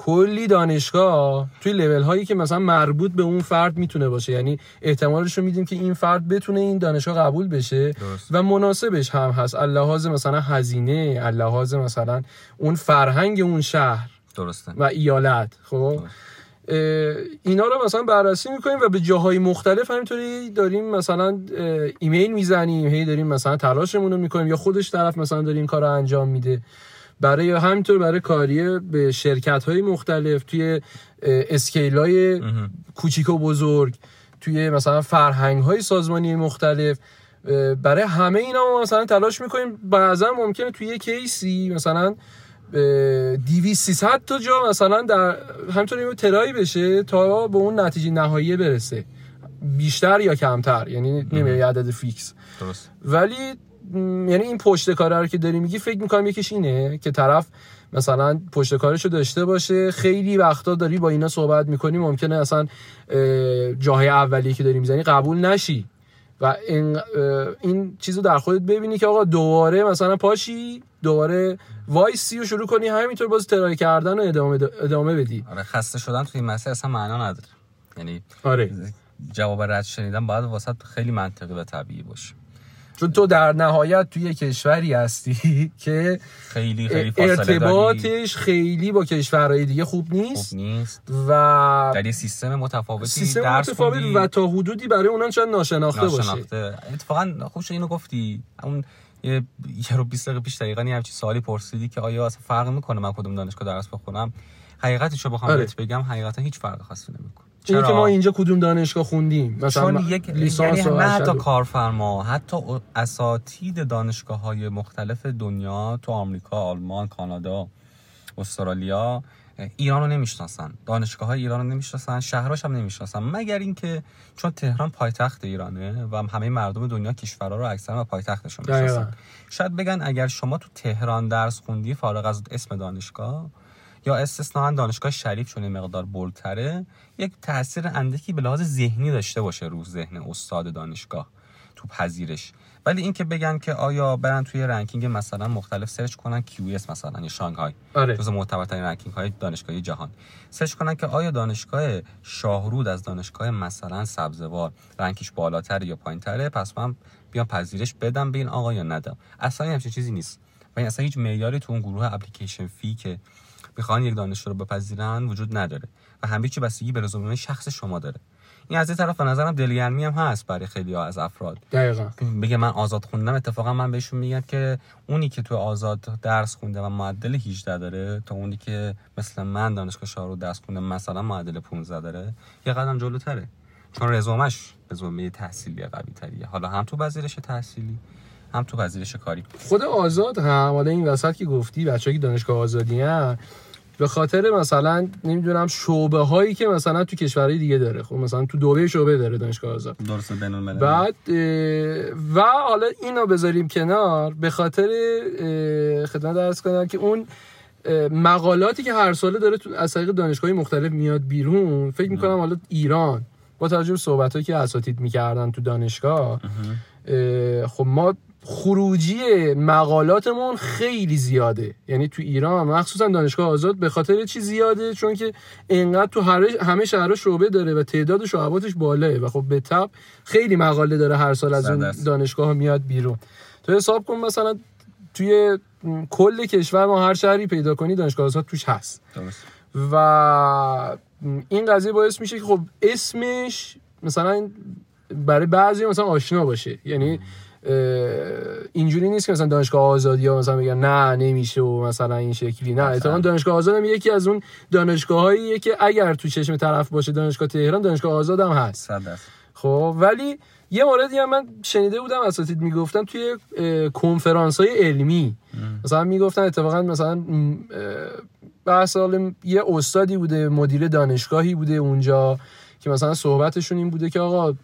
کلی دانشگاه توی لول هایی که مثلا مربوط به اون فرد می‌تونه باشه. یعنی احتمالش رو میدیم که این فرد بتونه این دانشگاه قبول بشه و مناسبش هم هست. اللحاظ مثلا هزینه اللحاظ مثلا اون فرهنگ اون شهر درسته. و ایالت خب؟ اینا رو مثلا بررسی می‌کنیم و به جاهای مختلف همینطوری داریم مثلا ایمیل می‌زنیم هی داریم مثلا تلاشمون رو می‌کنیم یا خودش طرف مثلا داره این کار رو انجام میده. برای همینطور برای کاری به شرکت های مختلف توی scale های کوچیک و بزرگ توی مثلا فرهنگ های سازمانی مختلف برای همه اینا ما مثلا تلاش می‌کنیم. بعضا ممکنه توی یه case ی مثلا 200 300 تا جا مثلا در همینطور try بشه تا به اون نتیجه نهایی برسه. بیشتر یا کمتر یعنی نمیشه عدد fix. درست. ولی یعنی این پشت کاره رو که داری میگی فکر می‌کنم یکیش اینه که طرف مثلا پشت کارش رو داشته باشه. خیلی وقتا داری با اینا صحبت می‌کنی ممکنه اصلا جاهای اولی که داری می‌زنی قبول نشی. و این این چیزو در خودت ببینی که آقا دوباره مثلا پاشی دوباره وایسی و شروع کنی همینطور باز ترای کردن و ادامه ادامه بدی. آره خسته شدن تو این مسئله اصلا معنا نداره. یعنی آره. جواب رد شنیدن باید واسه خیلی منطقی و طبیعی باشه. چون تو در نهایت توی کشوری هستی که خیلی خیلی ارتباطش خیلی با کشورهای دیگه خوب نیست خوب نیست و در یه سیستم متفاوتی سیستم درس متفاوت و تا حدودی برای اونان شاید ناشناخته, ناشناخته. باشه اتفاقا خوب اینو گفتی. اون یه رو 20 دقیقه پیش دقیقاً یه همچین سوالی پرسیدی که آیا اصلا فرق می‌کنه من کدوم دانشگاه درس بخونم؟ حقیقتش رو بخوام آره. بهت بگم حقیقتا هیچ فرق خاصی نمی‌کنه. چرا که ما اینجا کدوم دانشگاه خوندیم؟ مثلا چون یک لیسانس یعنی نه حتی کارفرما حتی اساتید دانشگاه های مختلف دنیا تو آمریکا آلمان کانادا استرالیا ایران رو نمی‌شناسن. دانشگاه های ایران رو نمی‌شناسن شهراش هم نمی‌شناسن. مگر اینکه چون تهران پایتخت ایرانه و همه مردم دنیا کشورها رو اکثرا پایتختشون می‌شناسن. شاید بگن اگر شما تو تهران درس خوندی فارغ از اسم دانشگاه یا استثنا دانشگاه شریف چون مقدار bold تره یک تاثیر اندکی به لحاظ ذهنی داشته باشه رو ذهن استاد دانشگاه تو پذیرش. ولی اینکه بگن که آیا برن توی ranking مثلا مختلف search کنن QS مثلا یا شانگهای. آره. جز معتبرترین ranking های دانشگاهی جهان. search کنن که آیا دانشگاه شاهرود از دانشگاه مثلا سبزوار rank ش بالاتر یا پایینتره پس من بیام پذیرش بدم به این آقا یا ندم. اصلا همچین چیزی نیست. و این اصلا هیچ معیاری تو اون گروه اپلیکیشن فی که می‌خوان یک دانشجو رو بپذیرن وجود نداره و همه چی بستگی به رزومه شخص شما داره. این از این طرف به نظرم دلگرمی هم هست برای خیلی ها از افراد. دقیقا. بگه من آزاد خوندم اتفاقا من بهشون میگم که اونی که تو آزاد درس خونده و معدل 18 داره تا اونی که مثل من دانشگاه شاهرو درس خونده مثلا معدل 15 داره یه قدم جلوتره. چون رزومش رزومه تحصیلی قوی تریه حالا هم تو پذیرش تحصیلی هم تو پذیرش کاری. خود آزاد هم حالا این وسط که گفتی بچه‌ای که دانشگاه آزادی هم به خاطر مثلا نمی‌دونم شعبه هایی که مثلا تو کشورهای دیگه داره. خب مثلا تو دوبه شعبه داره دانشگاه آزاد. درسته بعد و حالا اینو بذاریم کنار به خاطر خدمت درس کنم که اون مقالاتی که هر ساله داره تو از طریق دانشگاهی مختلف میاد بیرون. فکر می‌کنم حالا ایران. با توجه به صحبت که اساتید می‌کردن تو دانشگاه خب ما خروجی مقالاتمون خیلی زیاده. یعنی تو ایران مخصوصا دانشگاه آزاد به خاطر چی زیاده چون که اینقدر تو همه شهرها شعبه داره و تعداد شعباتش بالاه و خب به تب خیلی مقاله داره هر سال از اون دانشگاه میاد بیرون. تو حساب کن مثلا توی کل کشور ما هر شهری پیدا کنی دانشگاه آزاد توش هست. و این قضیه باعث میشه که خب اسمش مثلا برای بعضی مثلا آشنا باشه. یعنی اینجوری نیست که مثلا دانشگاه آزادی ها مثلا بگن نه نمیشه و مثلا این شکلی نه اتفاقا دانشگاه آزاد هم یکی از اون دانشگاه که اگر تو چشم طرف باشه دانشگاه تهران دانشگاه آزاد هم هست. خب ولی یه موردی هم من شنیده بودم اساتید می‌گفتن توی کنفرانس های علمی. مثلا می‌گفتن اتفاقا مثلا بحث یه استادی بوده مدیر دانشگاهی بوده اونجا. که مثلا صحبتشون این بوده که آقا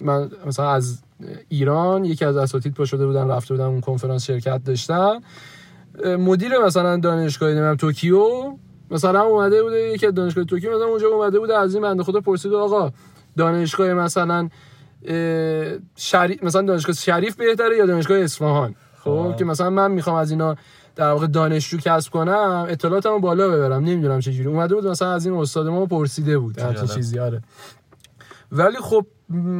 من مثلا از ایران یکی از اساتید پا شده بودن رفته بودن اون کنفرانس شرکت داشتن. مدیر مثلا دانشگاه نمی‌دونم توکیو مثلا اومده بوده یکی از دانشگاه توکیو مثلا اونجا اومده بوده از این بنده خدا پرسید آقا دانشگاه مثلا شریف مثلا دانشگاه شریف بهتره یا دانشگاه اصفهان؟ خب. که مثلا من می‌خوام از اینا در واقع دانشجو کسب کنم اطلاعاتمو بالا ببرم نمی‌دونم چه جوری. اومده بود مثلا از این استاد ما پرسیده بود هر چیزی آره. ولی خب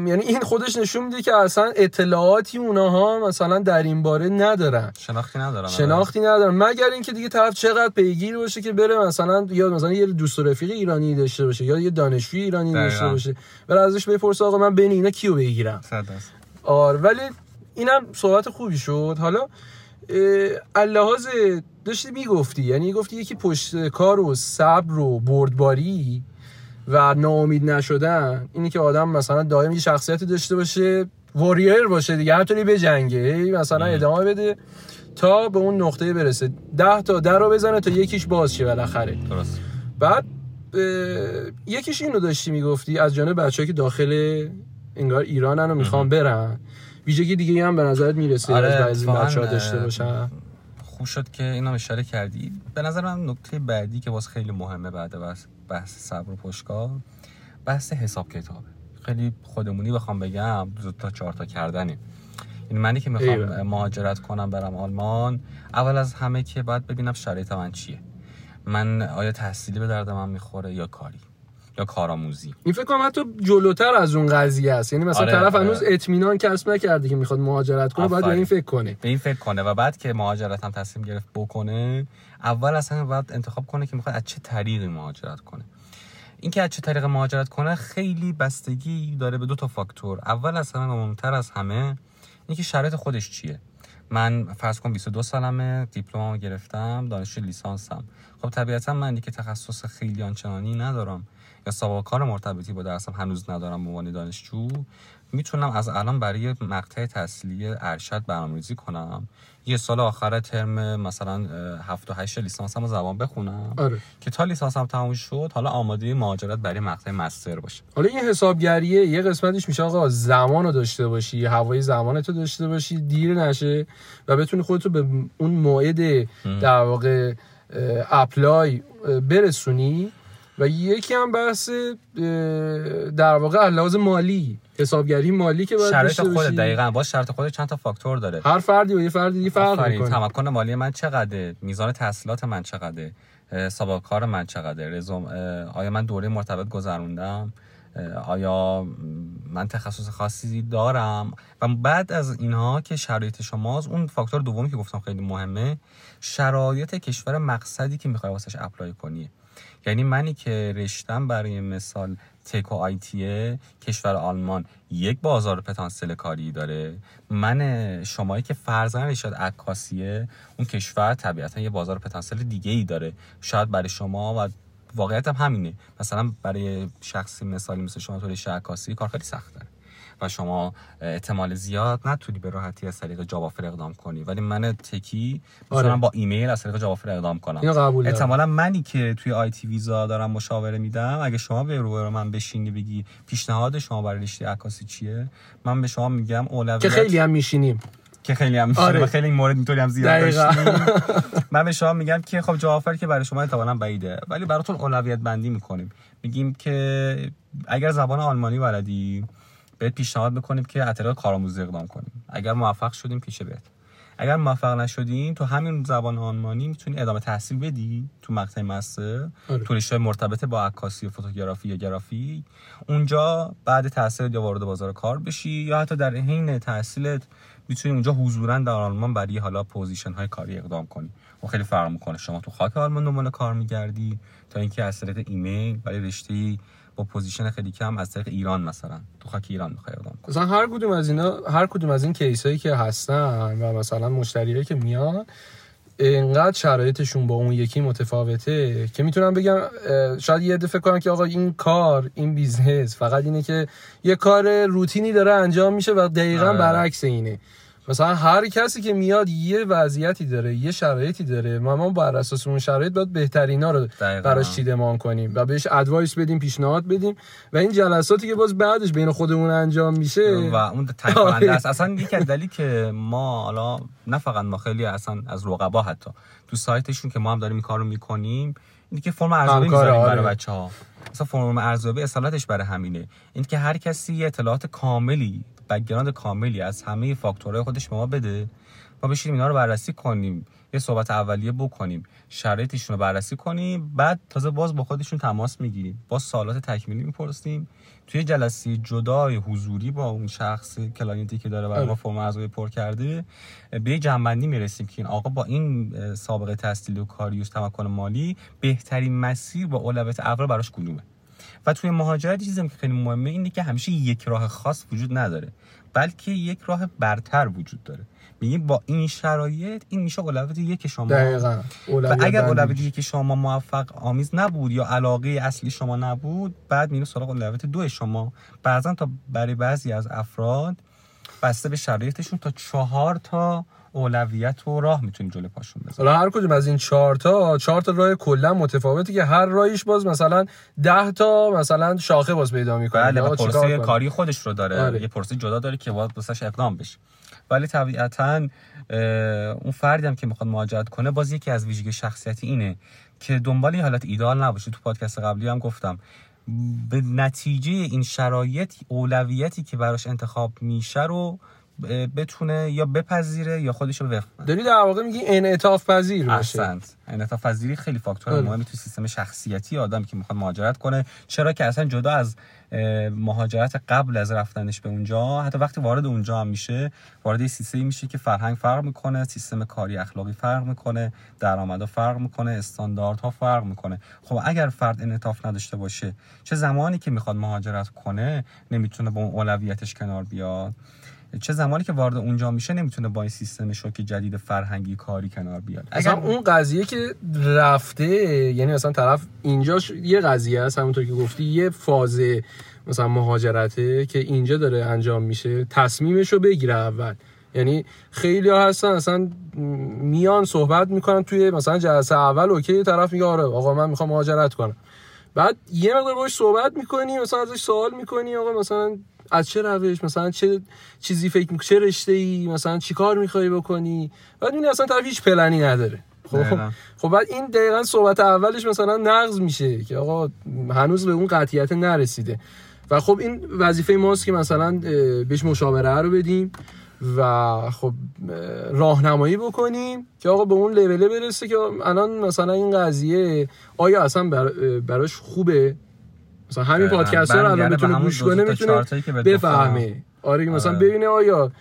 یعنی این خودش نشون میده که اصلا اطلاعاتی اونها مثلا در این باره ندارن. شناختی ندارن. شناختی ندارن. مگر اینکه دیگه طرف چقدر پیگیر باشه که بره مثلا یا مثلا یه دوست رفیق ایرانی داشته باشه یا یه دانشجوی ایرانی داشته باشه بره ازش بپرسه آقا من بین اینا کیو بگیرم؟ آره ولی اینم صحبت خوبی شد. حالا اللحاظ داشتی می‌گفتی یعنی گفتی یکی پشت کار و صبر و بردباری و ناامید نشدن اینی که آدم مثلا دائم یه شخصیتی داشته باشه واریر باشه دیگه همطوری به جنگه مثلا ادامه بده تا به اون نقطه برسه. ده تا در رو بزنه تا یکیش باز شه بالاخره. درست. بعد یکیش اینو داشتی می‌گفتی از جانب بچه‌ای که داخل انگار ایرانن و می‌خوان برن ویژگی دیگه هم به نظرت می‌رسه آره از بعضی داشته باشن؟ خوب شد که اینو اشاره کردی. به نظر من نکته بعدی که واسه خیلی مهمه بعد بحث, بحث صبر و پشکار بحث حساب کتابه خیلی خودمونی بخوام بگم دو تا چهار تا کردنه این منی که می‌خوام مهاجرت کنم برم آلمان اول از همه که باید ببینم شرایط من چیه. من آیا تحصیلی به درد من می‌خوره یا کاری؟ یا کارآموزی. این فکر کنم حتی جلوتر از اون قضیه است. یعنی مثلا آره، طرف آره. هنوز اطمینان کسب نکرده که می‌خواد مهاجرت کنه باید به این فکر کنه. به این فکر کنه و بعد که مهاجرت هم تصمیم گرفت بکنه اول اصلا باید انتخاب کنه که می‌خواد از چه طریقی مهاجرت کنه. این که از چه طریق مهاجرت کنه خیلی بستگی داره به دو تا فاکتور. اول از همه مهمتر از همه اینکه شرایط خودش چیه. من فرض کن 22 سالمه دیپلممو گرفتم دانشجو لیسانسم. خب طبیعتا من که تخصص خیلی آنچنانی ندارم. یا سابقه کار مرتبطی با درسم هنوز ندارم به عنوان دانشجو می‌تونم از الان برای مقطع تحصیلی ارشد برنامه‌ریزی کنم. یه سال آخر ترم مثلا 7 و 8 لیسانس هم زبان بخونم. آره. که تا لیسانس هم تموم شد حالا آماده مهاجرت برای مقطع مستر باشه حالا این حسابگریه یه قسمتش میشه آقا زمان رو داشته باشی هوای زمانتو داشته باشی دیر نشه و بتونی خودتو به اون موعد در واقع اپلای برسونی. و یکی هم بحث در واقع لحاظ مالی حسابگری مالی که باید شرط خود دقیقاً با شرط خود چند تا فاکتور داره. هر فردی و یه فردی دیگه فرق می‌کنه. تمکن مالی من چقدره؟ میزان تحصیلات من چقدره؟ سابقه کار من چقدره؟ رزوم آیا من دوره مرتبط گذروندم؟ آیا من تخصص خاصی دارم؟ و بعد از اینها که شرایط شماست اون فاکتور دومی که گفتم خیلی مهمه شرایط کشور مقصدی که می‌خوای واسش اپلای کنی. یعنی منی که رشتم برای مثال تک و آیتیه کشور آلمان یک بازار پتانسیل کاری داره. من شمایی که فرزن رشاد عکاسیه اون کشور طبیعتا یه بازار پتانسیل دیگه ای داره. شاید برای شما و واقعیت هم همینه. مثلا برای شخصی مثالی مثل شما تو رشته عکاسی کار خیلی سخت داره و شما احتمال زیاد نتونی به راحتی از طریق جاوافر اقدام کنی. ولی من تکی آره. با ایمیل از طریق جاوافر اقدام کنم. احتمالا منی که توی آی تی ویزا دارم مشاوره میدم. اگه شما به رو من بشینی بگی پیشنهاد شما برای رشته عکاسی چیه؟ من به شما میگم اولویت که خیلی هم میشینیم. که خیلی هم آره. خیلی این مورد اینطوری هم زیاد داشتیم. من به شما میگم که خب جوافر که برای شما احتمالاً بعیده. ولی براتون اولویت بندی می‌کنیم. میگیم که اگر زبان آلمانی بلدی بهت پیشنهاد می‌کنیم که طریق کارآموزی اقدام کنیم. اگر موفق شدیم پیش بهت. اگر موفق نشدیم تو همین زبان آلمانی می‌تونی ادامه تحصیل بدی تو مقطع مستر آره. تو رشته مرتبط با عکاسی و فوتوگرافی یا گرافی اونجا بعد تحصیل یا وارد بازار کار بشی یا حتی در حین تحصیلت می‌تونی اونجا حضورا در آلمان برای حالا position های کاری اقدام کنی. و خیلی فرق می‌کنه. شما تو خاک آلمان دنبال کار میگردی تا اینکه از طریق ایمیل برای رشته با position خیلی کم از طریق ایران مثلا. تو خاک ایران می‌خوای اقدام کنی. مثلا هر کدوم از اینا هر کدوم از این case هایی که هستن و مثلا مشتریایی که میان اینقدر شرایطشون با اون یکی متفاوته که می‌تونم بگم شاید یه دفعه کنم که آقا این کار این business فقط اینه که یه کار روتینی داره انجام میشه و دقیقا آره. برعکس اینه. مثلا هر کسی که میاد یه وضعیتی داره یه شرایطی داره ما ما بر اساس اون شرایط باید بهترینا رو براش چیدمان کنیم و بهش advice بدیم پیشنهاد بدیم و این جلساتی که باز بعدش بین خودمون انجام میشه و اون آره. است اصلا یک دلیلی که ما حالا نه فقط ما خیلی اصلا از رقبا حتی تو سایتشون که ما هم داریم این کارو می‌کنیم اینی که فرم ارزیابی می‌ذاریم برای آره. بچه‌ها مثلا فرم ارزیابی اصالتش برای همینه این که هر کسی اطلاعات کاملی background کاملی از همه فاکتورهای خودش به ما بده. ما بشینیم اینا رو بررسی کنیم. یه صحبت اولیه بکنیم. شرایطشون رو بررسی کنیم. بعد تازه باز با خودشون تماس می‌گیریم. با سوالات تکمیلی می‌پرسیم. توی جلسه جدای حضوری با اون شخص client ی که داره برای ما آره. فرم ارزیابی پر کرده به یه جنبندی می‌رسیم که این آقا با این سابقه تحصیلی و کاری و تمکن مالی بهترین مسیر با اولویت اول براش کدومه و توی مهاجرت چیزی که خیلی مهمه اینه که همیشه یک راه خاص وجود نداره بلکه یک راه برتر وجود داره. میگیم با این شرایط این میشه اولویت یک شما. دقیقاً. و اگر اولویت یک شما موفق آمیز نبود یا علاقه اصلی شما نبود بعد میره سراغ اولویت دو شما. بعضا تا برای بعضی از افراد بسته به شرایطشون تا چهار تا اولویت و راه می‌تونیم جلو پاشون بذاریم. حالا هر کدوم از این چهار تا چهار تا راه کلا متفاوتی که هر راهیش باز مثلا 10 تا مثلا شاخه باز پیدا می‌کنه. بله و کاری خودش رو داره. آره. یه پروسه جدا داره که باید واسش اقدام بشه. ولی طبیعتا اون فردی هم که می‌خواد مهاجرت کنه باز یکی از ویژگی شخصیتی اینه که دنبال یه حالت ایدال نباشه. تو پادکست قبلی هم گفتم به نتیجه این شرایط اولویتی که براش انتخاب میشه رو بتونه یا بپذیره یا خودش رو وفق داری در واقع میگی انعطاف پذیر باشه انعطاف پذیری خیلی فاکتور بله. مهمی تو سیستم شخصیتی آدم که می‌خواد مهاجرت کنه. چرا که اصلا جدا از مهاجرت قبل از رفتنش به اونجا حتی وقتی وارد اونجا هم میشه وارد سیستمی میشه که فرهنگ فرق می‌کنه سیستم کاری اخلاقی فرق می‌کنه درآمدها فرق می‌کنه استانداردها فرق می‌کنه. خب اگر فرد انعطاف نداشته باشه چه زمانی که می‌خواد مهاجرت کنه نمی‌تونه با اون اولویتش کنار بیاد؟ چه زمانی که وارد اونجا میشه نمی‌تونه با این سیستم شوک جدید فرهنگی کاری کنار بیاد. اگر اون قضیه که رفته یعنی مثلا طرف اینجا یه قضیه است همونطور که گفتی یه فاز مثلا مهاجرته که اینجا داره انجام میشه تصمیمش رو بگیره اول. یعنی خیلی ها هستن اصلا میان صحبت می‌کنن توی مثلا جلسه اول اوکی طرف میگه آره آقا من می‌خوام مهاجرت کنم. بعد یه مقدار باش صحبت می‌کنی مثلا ازش سوال می‌کنی آقا مثلا از چه روش؟ مثلا چه چیزی فکر می‌کنی؟ چه رشته ای مثلا چی کار می‌خوای بکنی؟ بعد این اصلا طرف هیچ پلنی نداره. خب؟ خب بعد این دقیقا صحبت اولش مثلا نقض میشه که آقا هنوز به اون قطعیت نرسیده. و خب این وظیفه ماست که مثلا بهش مشاوره رو بدیم و خب راهنمایی بکنیم که آقا به اون لوله برسه که الان مثلا این قضیه آیا اصلا براش خوبه؟ مثلا همین پادکست رو الان بتونه گوش کنه می‌تونه بفهمه. آره مثلا آره. ببینه آیا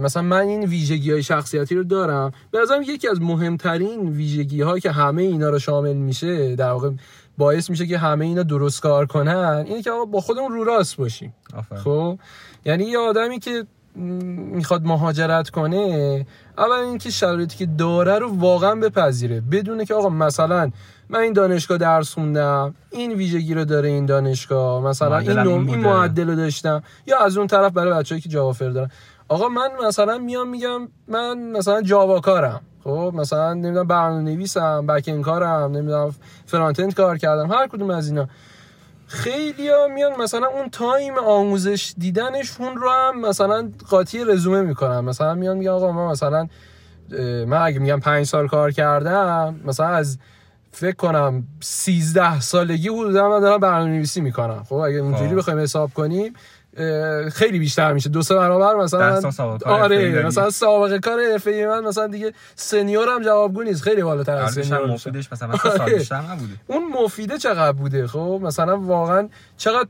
مثلا من این ویژگی های شخصیتی رو دارم. به نظرم یکی از مهمترین ویژگی ها که همه اینا رو شامل میشه در واقع باعث میشه که همه اینا درست کار کنن اینه که آقا با خودمون رو راست باشیم. خب؟ یعنی یه آدمی که می‌خواد مهاجرت کنه اول اینکه شرایطی که داره رو واقعا بپذیره. بدونه که آقا مثلا من این دانشگاه درس خوندم این ویژگی رو داره این دانشگاه مثلا این نوم این معدل رو داشتم. یا از اون طرف برای بچه‌ای که جاوا فر دارن. آقا من مثلا میام میگم من مثلا جاوا کارم. خب مثلا نمی‌دونم برنامه نویسم بک کارم نمی‌دونم فرانت کار کردم هر کدوم از اینا. خیلی ها میان مثلا اون تایم آموزش دیدنشون رو هم مثلا قاطی رزومه می‌کنن. مثلا میان میگن آقا من مثلا من اگه میگم پنج سال کار کردم مثلا از فکر کنم 13 سالگی حدودا من دارم برنامه نویسی می‌کنم خب اگه اونجوری خب. بخوایم حساب کنیم خیلی بیشتر میشه. دو سه برابر مثلا آره مثلا سابقه کار حرفه من مثلا دیگه سنیور هم جوابگو نیست. خیلی بالاتر از سنیور مفیدش مثلا سال آره. بیشتر نبوده. اون مفیده چقدر بوده؟ خب مثلا واقعا چقدر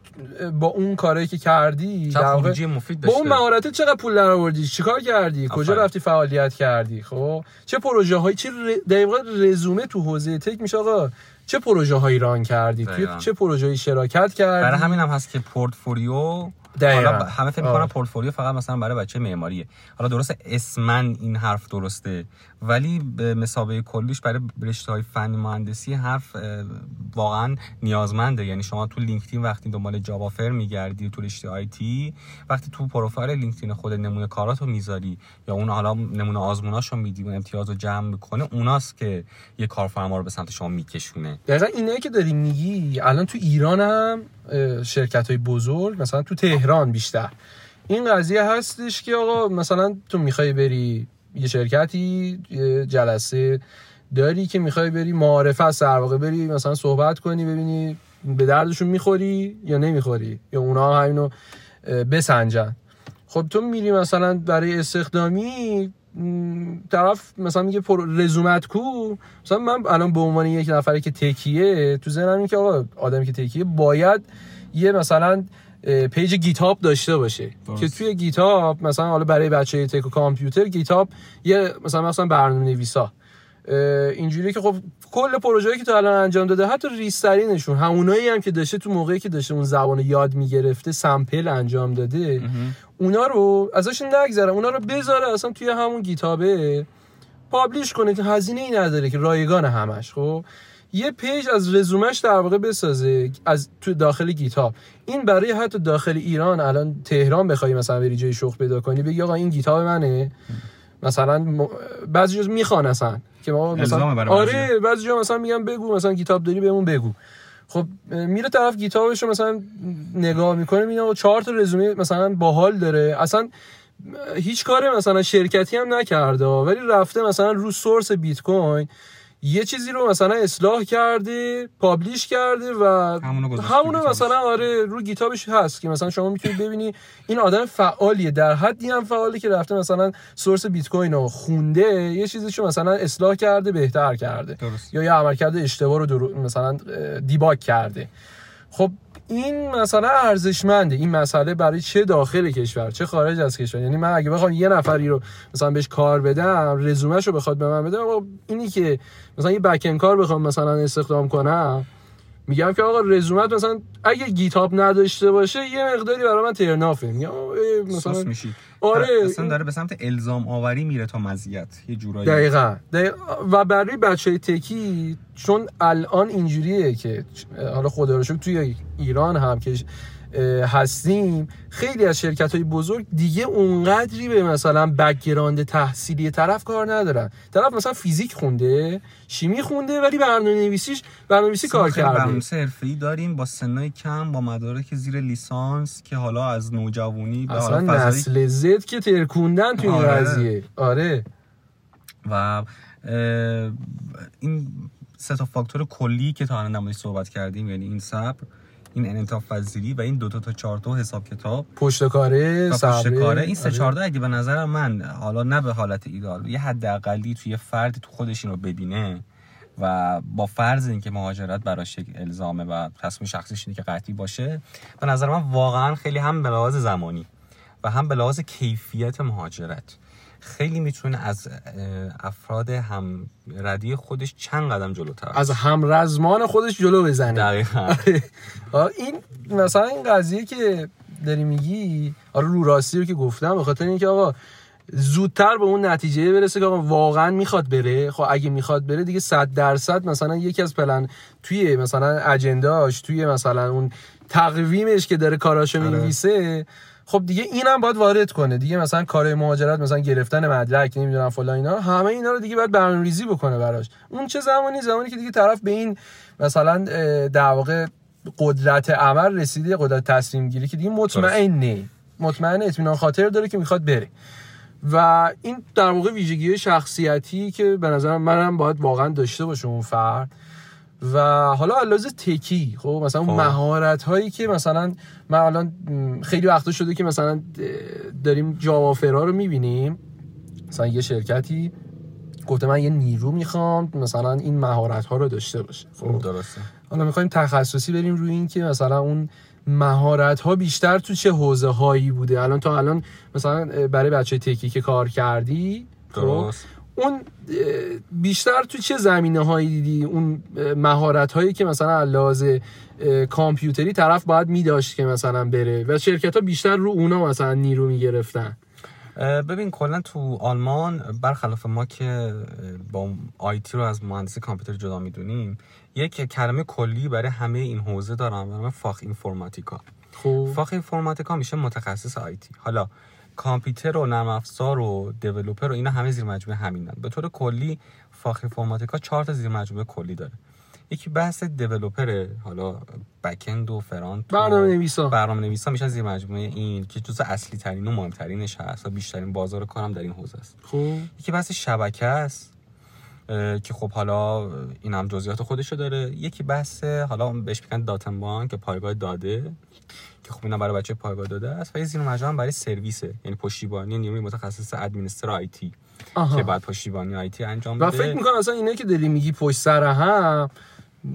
با اون کاری که کردی در مفید با اون مهارت چقدر پول درآوردی؟ چیکار کردی؟ کجا رفتی فعالیت کردی؟ خب چه پروژه هایی چه دقیقاً رزومه تو حوزه تک میشه آقا. چه پروژه هایی ران کردی؟ توی چه پروژه شراکت کردی؟ برای همین هم هست که پورتفولیو حالا همه فکر می‌کنن پورتفولیو فقط مثلا برای بچه معماریه. حالا درست اسمن این حرف درسته ولی به مسابقه کلیش برای رشته های فنی مهندسی حرف واقعا نیازمنده. یعنی شما تو لینکدین وقتی دنبال جاوا فر میگردی تو رشته آیتی وقتی تو پروفایل لینکدین خود نمونه کاراتو می‌ذاری یا اون حالا نمونه آزموناشو میدی و امتیاز جمع می‌کنه اوناست که یه کارفرما رو به سمت شما میکشونه. دقیقا اینایی که داری میگی الان تو ایران هم شرکت های بزرگ مثلا تو تهران بیشتر. این قضیه هستش که آقا مثلا تو می‌خوای بری یه شرکتی جلسه داری که می‌خوای بری معارفه از در واقع بری مثلا صحبت کنی ببینی به دردشون می‌خوری یا نمی‌خوری یا اونا همینو بسنجن. خب تو میری مثلا برای استخدامی طرف مثلا میگه پر رزومت کو. مثلا من الان به عنوان یک نفری که تکیه تو ذهنم این که آقا آدمی که تکیه باید یه مثلا پیج گیتاب داشته باشه. که توی گیتاب مثلا حالا برای بچه تک و کامپیوتر گیتاب یه مثلا مثلا برنامه نویسا اینجوری که خب کل پروژه‌ای که تا الان انجام داده حتی ریزترینشون همونایی هم که داشته تو موقعی که داشته اون زبان یاد می‌گرفته sample انجام داده. اونا رو ازش نگذره اونا رو بذاره اصلا توی همون GitHub ه publish کنه که هزینه ای نداره که رایگان همش خب؟ یه page از رزومش در واقع بسازه از تو داخل GitHub. این برای حتی داخل ایران الان تهران بخوای مثلا بری جای شغل پیدا کنی بگی آقا این GitHub منه. مثلا م... بعضی جز می‌خوان اصلا که ما مثلا آره بعضی جا مثلا میگم بگو مثلا کتاب داری بهمون بگو. خب میره طرف کتابش رو مثلا نگاه می‌کنه میگه چهار تا رزومه مثلا باحال داره. اصلا هیچ کار مثلا شرکتی هم نکرده ولی رفته مثلا رو سورس بیت کوین. یه چیزی رو مثلا اصلاح کرده پابلیش کرده و همونو, مثلا آره رو گیتابش هست که مثلا شما می‌تونید ببینی این آدم فعالیه در حدی هم فعالی که رفته مثلا سورس بیت کوین رو خونده یه چیزیشو مثلا اصلاح کرده بهتر کرده. درست. یا یه عملکرد اشتباه رو مثلا دیباگ کرده. خب این مثلا ارزشمنده. این مسئله برای چه داخل کشور چه خارج از کشور. یعنی من اگه بخوام یه نفری رو مثلا بهش کار بدم رزومهشو بخواد به من بده اینی که مثلا یه بک کار بخوام مثلا استخدام کنم میگم که آقا رزومت مثلا اگه GitHub نداشته باشه یه مقداری برای من turn off ه. میگم مثلا میشی. آره. اصلا داره به سمت الزام آوری میره تا مزیت. یه جورایی. دقیقا, و برای بچه تکی چون الان اینجوریه که حالا خدا رو توی ایران هم که هستیم. خیلی از شرکت های بزرگ دیگه اونقدری به مثلا background تحصیلی طرف کار ندارن. طرف مثلا فیزیک خونده شیمی خونده ولی برنامه نویسیش برنامه نویسی کار کرده. برنامه حرفه‌ای داریم با سنای کم با مدارک زیر لیسانس که حالا از نوجوانی به اصلا نسل زد که ترکوندن تو این آره. قضیه. آره. و این سه تا فاکتور کلی که تا الان صحبت کردیم یعنی این صبر این انعطاف پذیری و این دو تا تا چهار تا حساب کتاب پشت کاره پشت کاره. این سه آره. چهار اگه به نظر من حالا نه به حالت ایدال یه حداقلی توی فرد تو خودش رو ببینه و با فرض اینکه مهاجرت براش یک الزامه و تصمیم شخصیش اینه که قطعی باشه به نظر من واقعا خیلی هم به لحاظ زمانی و هم به لحاظ کیفیت مهاجرت. خیلی می‌تونه از افراد هم ردی خودش چند قدم جلوتر از هم رزمان خودش جلو بزنه. دقیقا. این مثلا این قضیه که داری میگی آره رو راستی رو که گفتم به خاطر اینکه آقا زودتر به اون نتیجه برسه که آقا واقعا می‌خواد بره. خب اگه می‌خواد بره دیگه 100 درصد مثلا یکی از پلن توی مثلا اجنداش توی مثلا اون تقویمش که داره کاراشو آره. می‌نویسه خب دیگه اینم باید وارد کنه. دیگه مثلا کار مهاجرت مثلا گرفتن مدرک نمی‌دونم فلان اینا همه اینا رو دیگه باید برنامه‌ریزی بکنه براش. اون چه زمانی زمانی که دیگه طرف به این مثلا در واقع قدرت عمل رسیده قدرت تصمیم گیری که دیگه مطمئنه. مطمئن اطمینان خاطر داره که می‌خواد بره. و این در واقع ویژگی شخصیتی که به نظر منم باید واقعا داشته باشه اون فرد. و حالا علاوه تکی خب مثلا اون خب. مهارت هایی که مثلا من الان خیلی وقتا شده که مثلا داریم جوافرا رو می‌بینیم مثلا یه شرکتی گفته من یه نیرو می‌خوام مثلا این مهارت ها رو داشته باشه خب. درسته. حالا می‌خوایم تخصصی بریم روی این که مثلا اون مهارت ها بیشتر تو چه حوزه هایی بوده؟ الان تا الان مثلا برای بچه تکی که کار کردی خب، درست. اون بیشتر تو چه زمینه هایی دیدی؟ اون مهارت هایی که مثلا لحاظ کامپیوتری طرف باید میداشت که مثلا بره و شرکت ها بیشتر رو اونا مثلا نیرو می‌گرفتن؟ ببین کلا تو آلمان برخلاف ما که با آیتی رو از مهندسی کامپیوتر جدا می‌دونیم یک کلمه کلی برای همه این حوزه دارم به فاخ اینفورماتیکا. خوب فاخ اینفورماتیکا میشه متخصص آیتی حالا کامپیوتر و نرم افزار و دیولپر و اینا همه زیر مجموعه همینن. به طور کلی فاخ اینفورماتیکا چهار تا زیر مجموعه کلی داره. یکی بحث دیولپر حالا بکند و فرانت برنامه نویسا برنامه نویسا میشن زیر مجموعه این که جزء اصلی ترین و مهمترینش هست و بیشترین بازار کارم در این حوزه است. خوب یکی بحث شبکه است که خب حالا این هم جزئیات خودشو داره. یکی بحث حالا بهش میگن داتن بانک که پایگاه داده. که خب اینا برای بچه پایگاه داده است و یه زیر مجموعه برای سرویسه. یعنی پشتیبانی نیروی متخصص ادمینستر آیتی که بعد پشتیبانی آیتی انجام بده. و فکر می‌کنم اصلا اینا که داری میگی پشت سر هم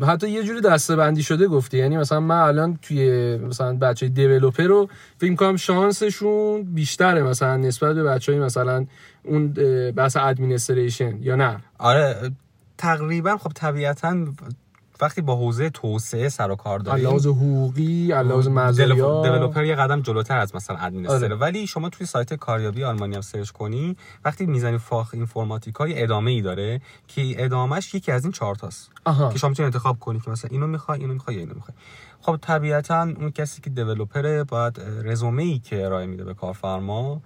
حتی یه جوری دسته بندی شده گفتی. یعنی مثلا من الان توی مثلا بچه دیولوپر رو فکر کنم شانسشون بیشتره مثلا نسبت به بچه های مثلا اون بحث administration یا نه؟ آره تقریبا خب طبیعتا وقتی با حوزه توسعه سر و کار داریم لحاظ حقوقی لحاظ مزایا دیولپر یه قدم جلوتر از مثلا administrator آره. ولی شما توی سایت کاریابی آلمانی هم سرچ کنی وقتی می‌زنی Fachinformatiker یه ادامه ای داره که ادامهش یکی از این چهار تاست. که شما می‌تونی انتخاب کنی که مثلا اینو می‌خوای اینو می‌خوای اینو می‌خوای. خب طبیعتا اون کسی که developer ه باید رزومه ای که ارائه میده به کارفرما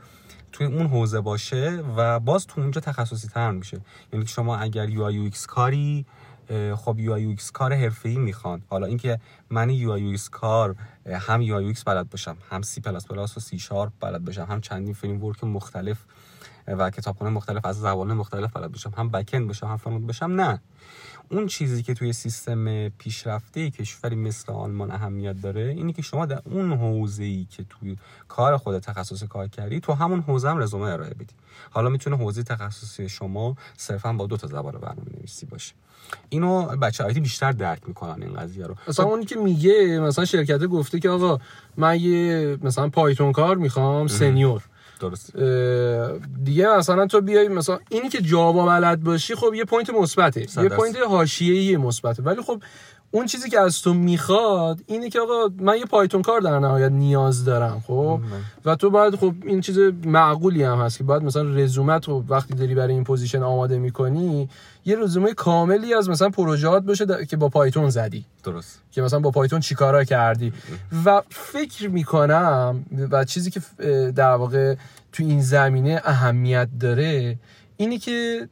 توی اون حوزه باشه و باز تو اونجا تخصصی تر میشه. یعنی شما اگر UI کاری خب UI کار حرفه‌ای می‌خوان. حالا اینکه من UI کار هم UI بلد باشم هم سی پلاس پلاس و سی شارپ بلد باشم هم چندین framework مختلف و کتابخونه مختلف از زبان مختلف بلد باشم هم backend باشم هم front باشم نه. اون چیزی که توی سیستم پیشرفته کشوری مثل آلمان اهمیت داره اینی که شما در اون حوزه ای که توی کار خود تخصص کار کردی تو همون حوزه هم رزومه ارائه بدی. حالا می‌تونه حوزه تخصصی شما صرفا با دو تا زبان برنامه نویسی باشه. اینو بچه IT بیشتر درک می‌کنن این قضیه رو. مثلا اونی که میگه مثلا شرکت گفته که آقا من یه مثلا Python کار می‌خوام senior. درست. دیگه مثلا تو بیای مثلا اینی که Java بلد باشی خب یه point مثبته. یه point حاشیه‌ای مثبته. ولی خب اون چیزی که از تو می‌خواد اینه که آقا من یه Python کار در نهایت نیاز دارم خب؟ و تو باید خب این چیز معقولی هم هست که باید مثلا رزومت رو وقتی داری برای این position آماده می‌کنی یه رزومه کاملی از مثلا پروژهات باشه که با Python زدی. درست. که مثلا با Python چیکارا کردی. و فکر می‌کنم و چیزی که در واقع تو این زمینه اهمیت داره اینی که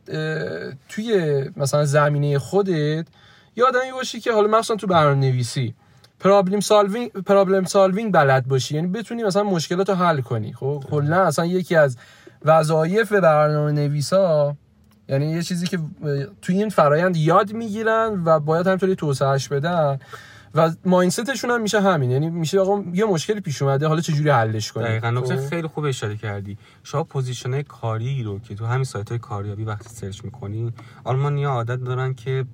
توی مثلا زمینه خودت آدمی باشی که حالا مثلا تو برنامه نویسی problem solving problem solving بلد باشی. یعنی بتونی مثلا مشکلات رو حل کنی. خب کلا اصلا یکی از وظایف برنامه نویسا یعنی یه چیزی که توی این فرایند یاد می‌گیرن و باید همینطوری توسعهش بدن. و mindset شون هم میشه همین. یعنی میشه آقا یه مشکلی پیش اومده حالا چجوری حلش کنی دقیقاً نکته خب. خیلی خوب اشاره کردی. شما position کاری رو که تو همین سایت های کاریابی وقتی سرچ می‌کنی آلمانیا عادت دارن که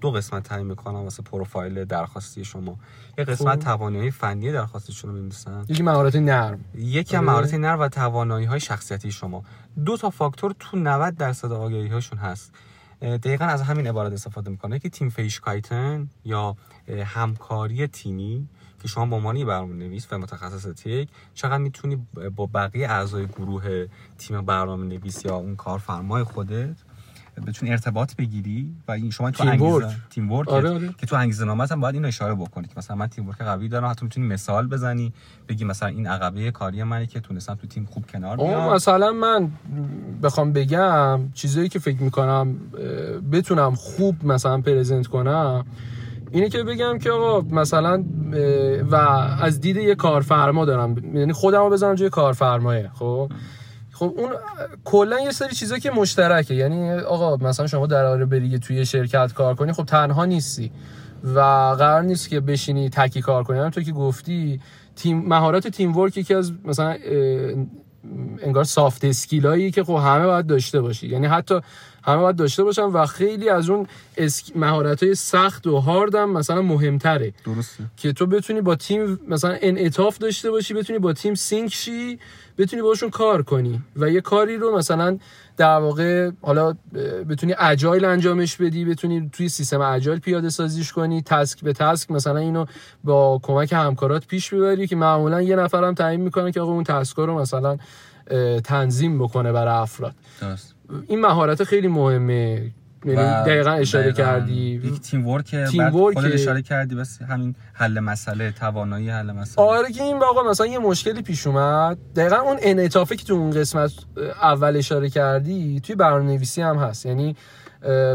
دو قسمت تعیین می‌کنن واسه پروفایل درخواستی شما. یه قسمت خب. توانایی فنی درخواستشون رو می‌نویسن. یکی مهارت نرم. یکی هم مهارت نرم و توانایی های شخصیتی شما. دو تا فاکتور تو 90 درصد آگاهی هاشون هست. دقیقا از همین عبارت استفاده می‌کنه که تیم فیشکایتن یا همکاری تیمی که شما به عنوان برنامه نویس و متخصص تک چقدر می‌تونی با بقیه اعضای گروه تیم برنامه نویس یا اون کارفرمای خودت بتونی ارتباط بگیری و این شما تو تیم ورک تیم ورک آره آره. که تو انگیزه نامت هم باید اینو اشاره بکنی که مثلا من تیم ورک قوی دارم حتی می‌تونی مثال بزنی بگی مثلا این عقبه کاری منی که تونستم تو تیم خوب کنار بیام. مثلا من بخوام بگم چیزایی که فکر می‌کنم بتونم خوب مثلا پرزنت کنم اینه که بگم که آقا مثلا و از دید یه کارفرما دارم. یعنی خودم رو بزنم جای کارفرمایه خب؟ خب اون کلا یه سری چیزا که مشترکه. یعنی آقا مثلا شما در بری توی شرکت کار کنی خب تنها نیستی و قرار نیست که بشینی تکی کار کنی. تو که گفتی تیم مهارت teamwork یکی از مثلا انگار soft skill ایی که خب همه باید داشته باشی. یعنی حتی همه باید داشته باشن و خیلی از اون sk... مهارت های سخت و هارد هم مثلا مهمتره. درسته. که تو بتونی با تیم مثلا انعطاف داشته باشی بتونی با تیم sync شی بتونی باشون کار کنی. و یه کاری رو مثلا در واقع حالا بتونی اجایل انجامش بدی بتونی توی سیستم اجایل پیاده سازیش کنی تسک به تسک مثلا اینو با کمک همکارات پیش ببری که معمولا یه نفرم تعیین می‌کنه که آقا اون تسک رو مثلا تنظیم بکنه برای افراد درست. این مهارت خیلی مهمه یعنی دقیقا اشاره کردی. یک تیم ورک تیم ورک اشاره کردی بس همین حل مسئله توانایی حل مسئله. آره که این واقعا مثلا یه مشکلی پیش اومد. دقیقا اون انعطافی که تو اون قسمت اول اشاره کردی توی برنامه‌نویسی هم هست. یعنی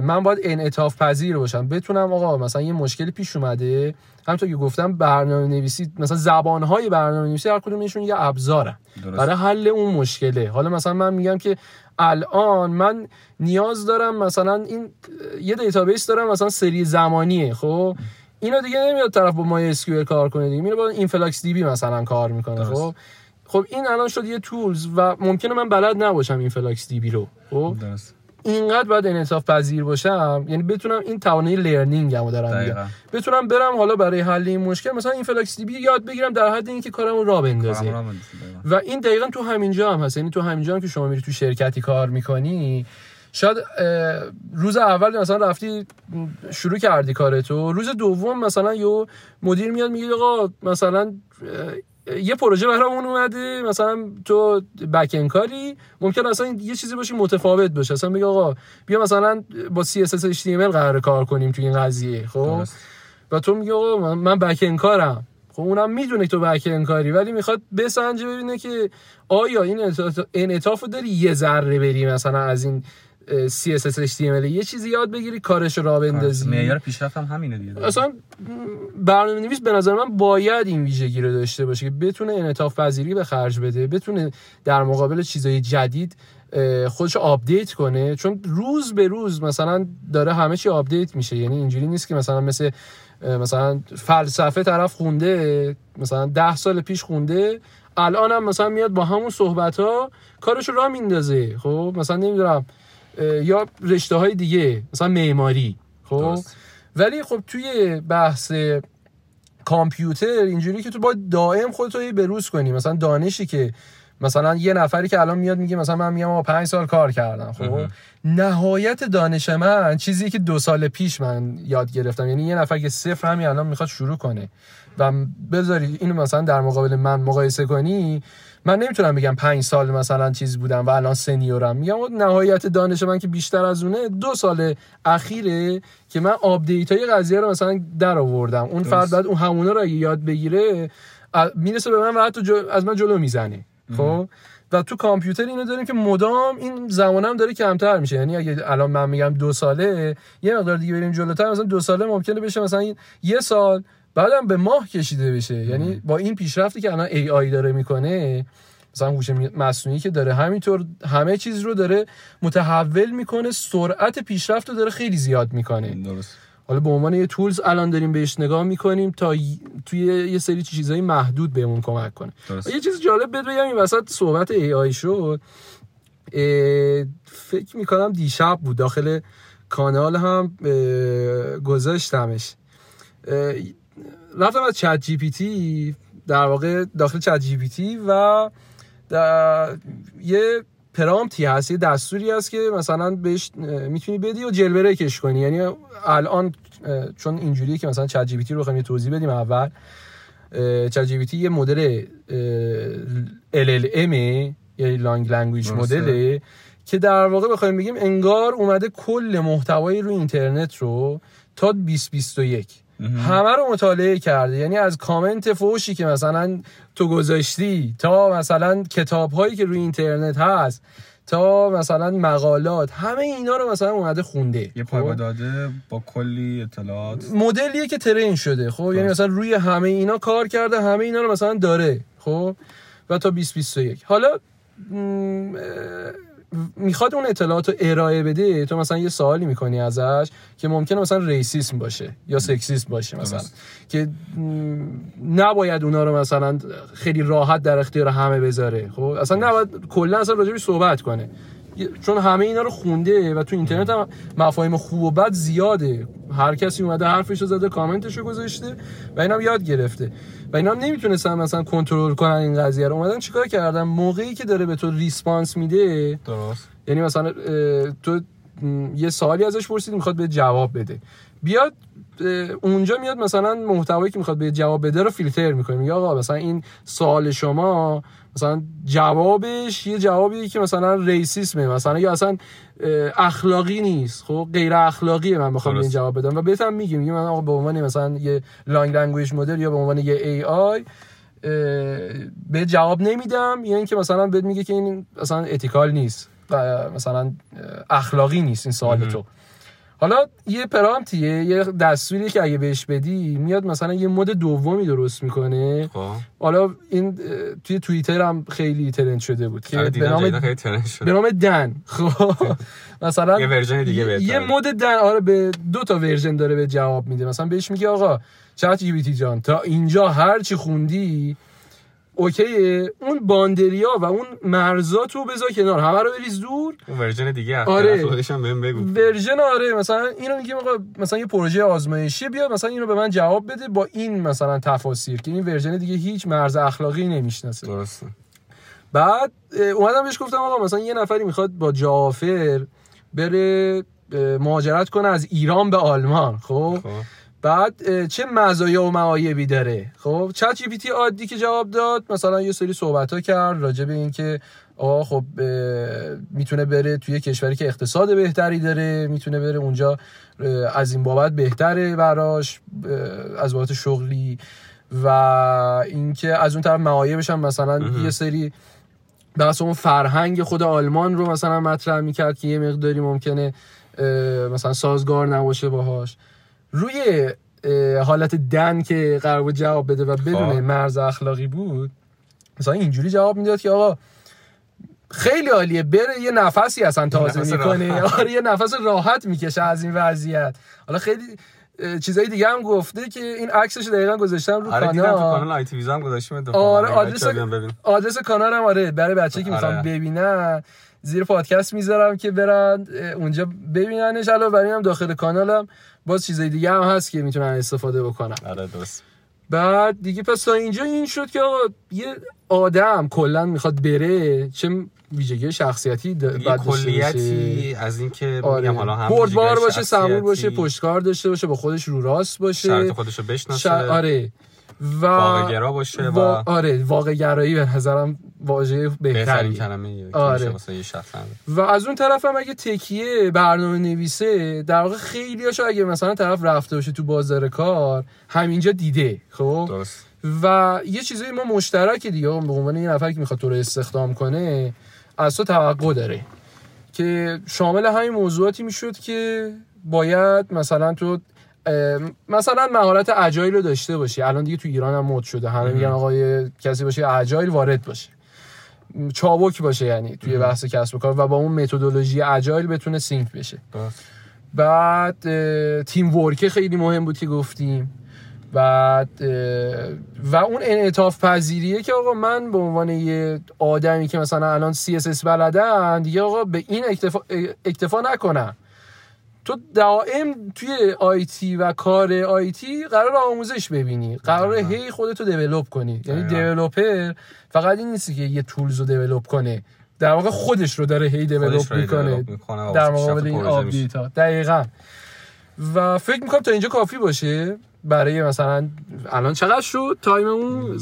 من باید انعطاف پذیر باشم. بتونم آقا مثلا یه مشکلی پیش اومده. همونطور که گفتم برنامه نویسی مثلا زبان های برنامه نویسی هر کدومشون یه ابزاره برای حل اون مشکله. حالا مثلا من میگم که الان من نیاز دارم مثلا این یه database دارم مثلا سری زمانیه خب؟ اینا دیگه نمیاد طرف با MySQL کار کنه دیگه. میره با InfluxDB مثلا کار می‌کنه خب؟ خب این الان شد یه tools و ممکنه من بلد نباشم InfluxDB رو خب؟ اینقدر باید انعطاف پذیر باشم یعنی بتونم این توانایی learning هم دارم بتونم برم حالا برای حل این مشکل مثلا این InfluxDB یاد بگیرم در حد اینکه کارمو راه بندازه. و این دقیقا تو همینجا هم هست. یعنی تو همینجا هم که شما میری تو شرکتی کار می‌کنی شاید روز اول مثلا رفتی شروع کردی کارتو. روز دوم مثلا یو مدیر میاد میگه آقا مثلا یه پروژه برامون اومده مثلا تو بک کاری ممکن اصلا یه چیزی باشه متفاوت باشه. اصلا میگه آقا بیا مثلا با CSS HTML قرار کار کنیم تو این قضیه خب؟ و تو میگه آقا من بک کارم. خب اونم می‌دونه تو بک کاری ولی می‌خواد بسنجه ببینه که آیا این انعطاف داری یه ذره بری مثلا از این CSS HTML یه چیزی یاد بگیری کارش راه بندازی. معیار پیشرفت هم همینه دیگه. اصلا برنامه نویس به نظر من باید این ویژگی رو داشته باشه که بتونه انعطاف پذیری به خرج بده بتونه در مقابل چیزای جدید خودش آپدیت کنه. چون روز به روز مثلا داره همه چی آپدیت میشه. یعنی اینجوری نیست که مثلا مثل مثلا فلسفه طرف خونده مثلا ده سال پیش خونده الان هم مثلا میاد با همون صحبت ها کارش رو را میندازه. خب مثلا نمی‌دونم یا رشته های دیگه مثلا معماری خب؟ ولی خب توی بحث کامپیوتر اینجوری که تو باید دائم خودتو بروز کنی. مثلا دانشی که مثلا یه نفری که الان میاد میگه مثلا من میام پنج سال کار کردم خب؟ نهایت دانش من چیزی که دو سال پیش من یاد گرفتم. یعنی یه نفر که صفر همین الان می‌خواد شروع کنه. و بذاری اینو مثلا در مقابل من مقایسه کنی من نمی‌تونم بگم پنج سال مثلا چیز بودم و الان senior م. میگم نهایت دانش من که بیشتر از اونه دو سال اخیره که من آپدیت های قضیه رو مثلا در آوردم. اون فرد بعد اون همونه رو یاد بگیره می‌رسه به من و حتی از من جلو می‌زنه. خب؟ و تو کامپیوتر اینو داریم که مدام این زمانم داره کمتر میشه. یعنی اگه الان من میگم دو ساله یه مقدار دیگه بریم جلوتر مثلا دو ساله ممکنه بشه مثلا یه سال بعدم به ماه کشیده بشه. یعنی با این پیشرفتی که الان ای آی داره می‌کنه مثلا هوش مصنوعی که داره همینطور همه چیز رو داره متحول می‌کنه سرعت پیشرفت رو داره خیلی زیاد می‌کنه. درست. حالا به عنوان یه تولز الان داریم بهش نگاه می‌کنیم تا توی یه سری چیزهای محدود بهمون کمک کنه. یه چیز جالب بهت بگم این وسط صحبت ای آی شد. فکر می‌کنم دیشب بود. داخل کانال هم گذاشتمش. رفتم از ChatGPT در واقع داخل ChatGPT و یه prompt ی هست یه دستوری هست که مثلا بهش می‌تونی بدی و jailbreak ش کنی. یعنی الان چون اینجوریه که مثلا ChatGPT رو بخوایم توضیح بدیم اول ChatGPT یه مدل LLM یعنی large language model ه که در واقع بخوایم بگیم انگار اومده کل محتوای رو اینترنت رو تا 2021 همه رو مطالعه کرده. یعنی از کامنت فوشی که مثلا تو گذاشتی تا مثلا کتاب هایی که روی اینترنت هست تا مثلا مقالات همه اینا رو مثلا اومده خونده. یه پایگاه خب؟ داده با کلی اطلاعات. مدلیه که train شده. خب؟ یعنی مثلا روی همه اینا کار کرده همه اینا رو مثلا داره. خب؟ و تا 2021 حالا می‌خواد اون اطلاعات رو ارائه بده تو مثلا یه سوالی می‌کنی ازش که ممکنه مثلا ریسیسم باشه یا سکسیسم باشه مثلا. که نباید اونا رو مثلا خیلی راحت در اختیار همه بذاره. خب اصلا نباید کلا اصلا راجبش صحبت کنه. چون همه اینا رو خونده و تو اینترنت هم مفاهیم خوب و بد زیاده. هر کسی اومده حرفش رو زده کامنتش رو گذاشته و اینم یاد گرفته. و اینا هم نمی‌تونستن مثلا کنترل کنن این قضیه رو. اومدن چیکار کردن؟ موقعی که داره به تو ریسپانس میده درست. یعنی مثلا تو یه سوالی ازش پرسید می‌خواد به جواب بده. بیاد اونجا میاد مثلا محتوایی که می‌خواد به جواب بده رو فیلتر می‌کنه. یا آقا مثلا این سوال شما مثلا جوابش یه جوابی که مثلا ریسیسمه مثلا یا اصلا اخلاقی نیست. خب غیر اخلاقیه من بخوام این جواب بدم. و بهتم میگم میگم من آقا به عنوان مثلا یه large language model یا به عنوان یه AI بهت جواب نمیدم. یا اینکه مثلا بهت میگه که این مثلا ethical نیست مثلا اخلاقی نیست این سوال تو. حالا یه prompt یه یه دستوری که اگه بهش بدی میاد مثلا یه mode دومی درست می‌کنه. خب. حالا این توی توییتر هم خیلی trend شده بود که آره، به نام به نام DAN. خب. مثلا یه version دیگه یه mode DAN آره به دو تا version داره بهت جواب میده. مثلا بهش میگه آقا Chat G جان تا اینجا هر چی خوندی okay اون boundary ا و اون مرزات رو بذار کنار. همه رو بریز دور. اون version دیگه آره. خودش هم بهم بگو. version آره. مثلا اینو میگه مثلا یه پروژه آزمایشی بیا مثلا اینو به من جواب بده با این مثلا تفاسیر که این version دیگه هیچ مرز اخلاقی نمی‌شناسه. درسته. بعد اومدم بهش گفتم آقا مثلا یه نفری می‌خواد با جافر بره مهاجرت کنه از ایران به آلمان. خب, خب. بعد چه مزایا و معایبی داره؟ خب چت جی پی تی عادی که جواب داد مثلا یه سری صحبت ها کرد راجع به اینکه آقا خب می‌تونه بره توی کشوری که اقتصاد بهتری داره می‌تونه بره اونجا از این بابت بهتره براش از بابت شغلی و اینکه از اون طرف معایبش هم مثلا یه سری بحث اون فرهنگ خود آلمان رو مثلا مطرح می‌کرد که یه مقداری ممکنه مثلا سازگار نباشه باهاش. روی حالت دن که قرار بود جواب بده و بدون خب. مرز اخلاقی بود مثلا اینجوری جواب می‌داد که آقا خیلی عالیه بره یه نفسی اصلا تازه می‌کنه. آره یه نفس راحت می‌کشه از این وضعیت. حالا خیلی چیزای دیگه هم گفته که این عکسش دقیقا گذاشتم رو آره کانال. کانال آی تی هم گذاشتم آره آدرس آدرس کانالم آره برای بچه که می‌خوام آره. ببینن. زیر پادکست می‌ذارم که برن اونجا ببیننش. علاوه بر هم داخل کانالم. باز چیزای دیگه هم هست که می‌تونن استفاده بکنن. آره درست. بعد دیگه پس تا اینجا این شد که آقا یه آدم کلا می‌خواد بره چه ویژگی شخصیتی بعد کلیتی از اینکه آره. میگم حالا هم بردبار باشه صبور باشه پشتکار داشته باشه با خودش رو راست باشه. شرط خودش رو بشناسه. ش... آره. و واقع گرا باشه و... آره واقع گرایی به نظرم واژه بهتری کلمه آره. و از اون طرف هم اگه تکیه برنامه نویسه در واقع خیلی هاشو اگه مثلا طرف رفته باشه تو بازار کار همینجا دیده خب درست. و یه چیزایی ما مشترک دیگه به عنوان یه نفر که می‌خواد تو رو استخدام کنه از تو توقع داره که شامل همین موضوعاتی می‌شد که باید مثلا تو مثلا مهارت اجایل رو داشته باشی. الان دیگه تو ایران هم مد شده. همه میگن آقای کسی باشه اجایل وارد باشه. چابک باشه یعنی توی بحث کسب و کار و با اون متدولوژی اجایل بتونه سینک بشه. بعد تیم ورک خیلی مهم بود که گفتیم. بعد و اون انعطاف پذیریه که آقا من به عنوان یه آدمی که مثلا الان CSS بلدم دیگه آقا به این اکتفا, اکتفا نکنم. تو دائم توی IT و کار IT قراره آموزش ببینی. قراره هی خودتو develop کنی. یعنی developer فقط این نیست که یه tools رو develop کنه. در واقع خودش رو داره هی develop می‌کنه. در مقابل این آپدیت ها دقیقا. و فکر می‌کنم تا اینجا کافی باشه. برای مثلا الان چقدر شد time مون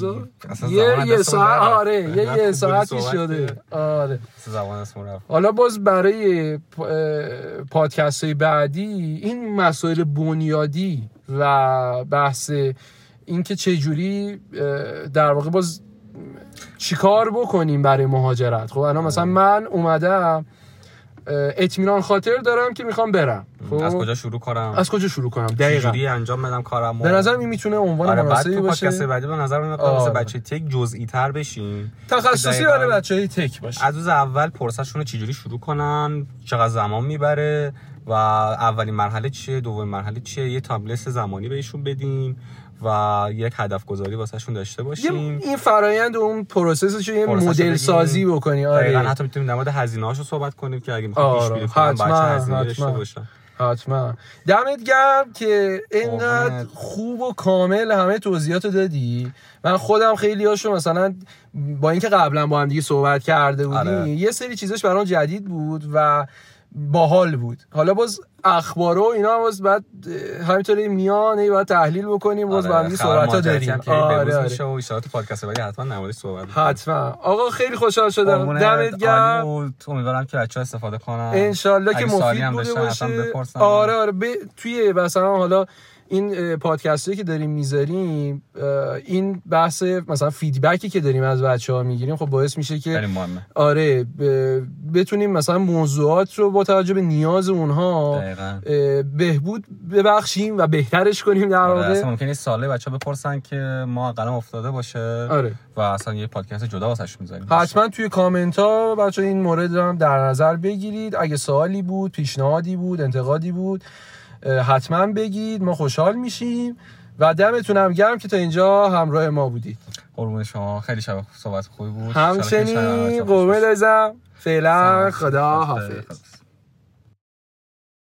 یه یه ساعت آره یه یه ساعتی شده. آره. حالا باز برای پادکست های بعدی این مسائل بنیادی و بحث اینکه چه جوری در واقع باز چیکار بکنیم برای مهاجرت. خب الان مثلا من اومدم اطمینان خاطر دارم که می‌خوام برم. خب؟ از کجا شروع کنم؟ از کجا شروع کنم؟ دقیقاً. چجوری انجام بدم کارم به نظر این می‌تونه عنوان آره مناسبی باشه. پادکست بعدی به نظر میاد واسه بچه تک جزئی تر بشین. تخصصی برای بچهای تک باشه. از روز اول پرسشون رو چجوری شروع کنن؟ چقدر زمان می‌بره؟ و اولین مرحله چیه؟ دومین مرحله چیه؟ یه تابلت زمانی بهشون بدیم و یک هدف گذاری واسهشون داشته باشیم. این فرایند اون پروسسش یه مدل سازی بکنی آره. حتی می‌تونیم در مورد هزینه هاشو صحبت کنیم که اگه می‌خوام پیش بینی کنم بچه هزینه داشته حتما. دمت گرم که اینقدر خوب و کامل همه توضیحات دادی. من خودم خیلی هاشو مثلا با اینکه قبلا با هم دیگه صحبت کرده بودیم آره. یه سری چیزاش برام جدید بود و باحال بود. حالا باز اخبار و اینا باز بعد همینطوری میان ای باید تحلیل بکنیم باز آره با صحبت ها داریم. آره آره. و اشارات پادکست بعدی حتما نمایش صحبت حتما. آقا خیلی خوشحال شدم. دمت گرم. امیدوارم که بچه‌ها استفاده کنن. ان که مفید بوده باشه. آره آره. توی مثلا حالا این پادکستی که داریم می‌ذاریم این بحث مثلا فیدبکی که داریم از بچه ها می‌گیریم خب باعث میشه که آره بتونیم مثلا موضوعات رو با توجه به نیاز اونها بهبود ببخشیم و بهترش کنیم در آره، واقع. اصلا ممکنه ساله بچه ها بپرسن که ما قلم افتاده باشه آره. و اصلا یه پادکست جدا واسش می‌ذاریم. حتما توی کامنت ها بچه این مورد رو هم در نظر بگیرید. اگه سوالی بود پیشنهادی بود انتقادی بود حتما بگید ما خوشحال میشیم و دمتون هم گرم که تا اینجا همراه ما بودید. قربون شما. خیلی شب صحبت خوبی بود. همچنین قربون لازم فعلا خدا حافظ.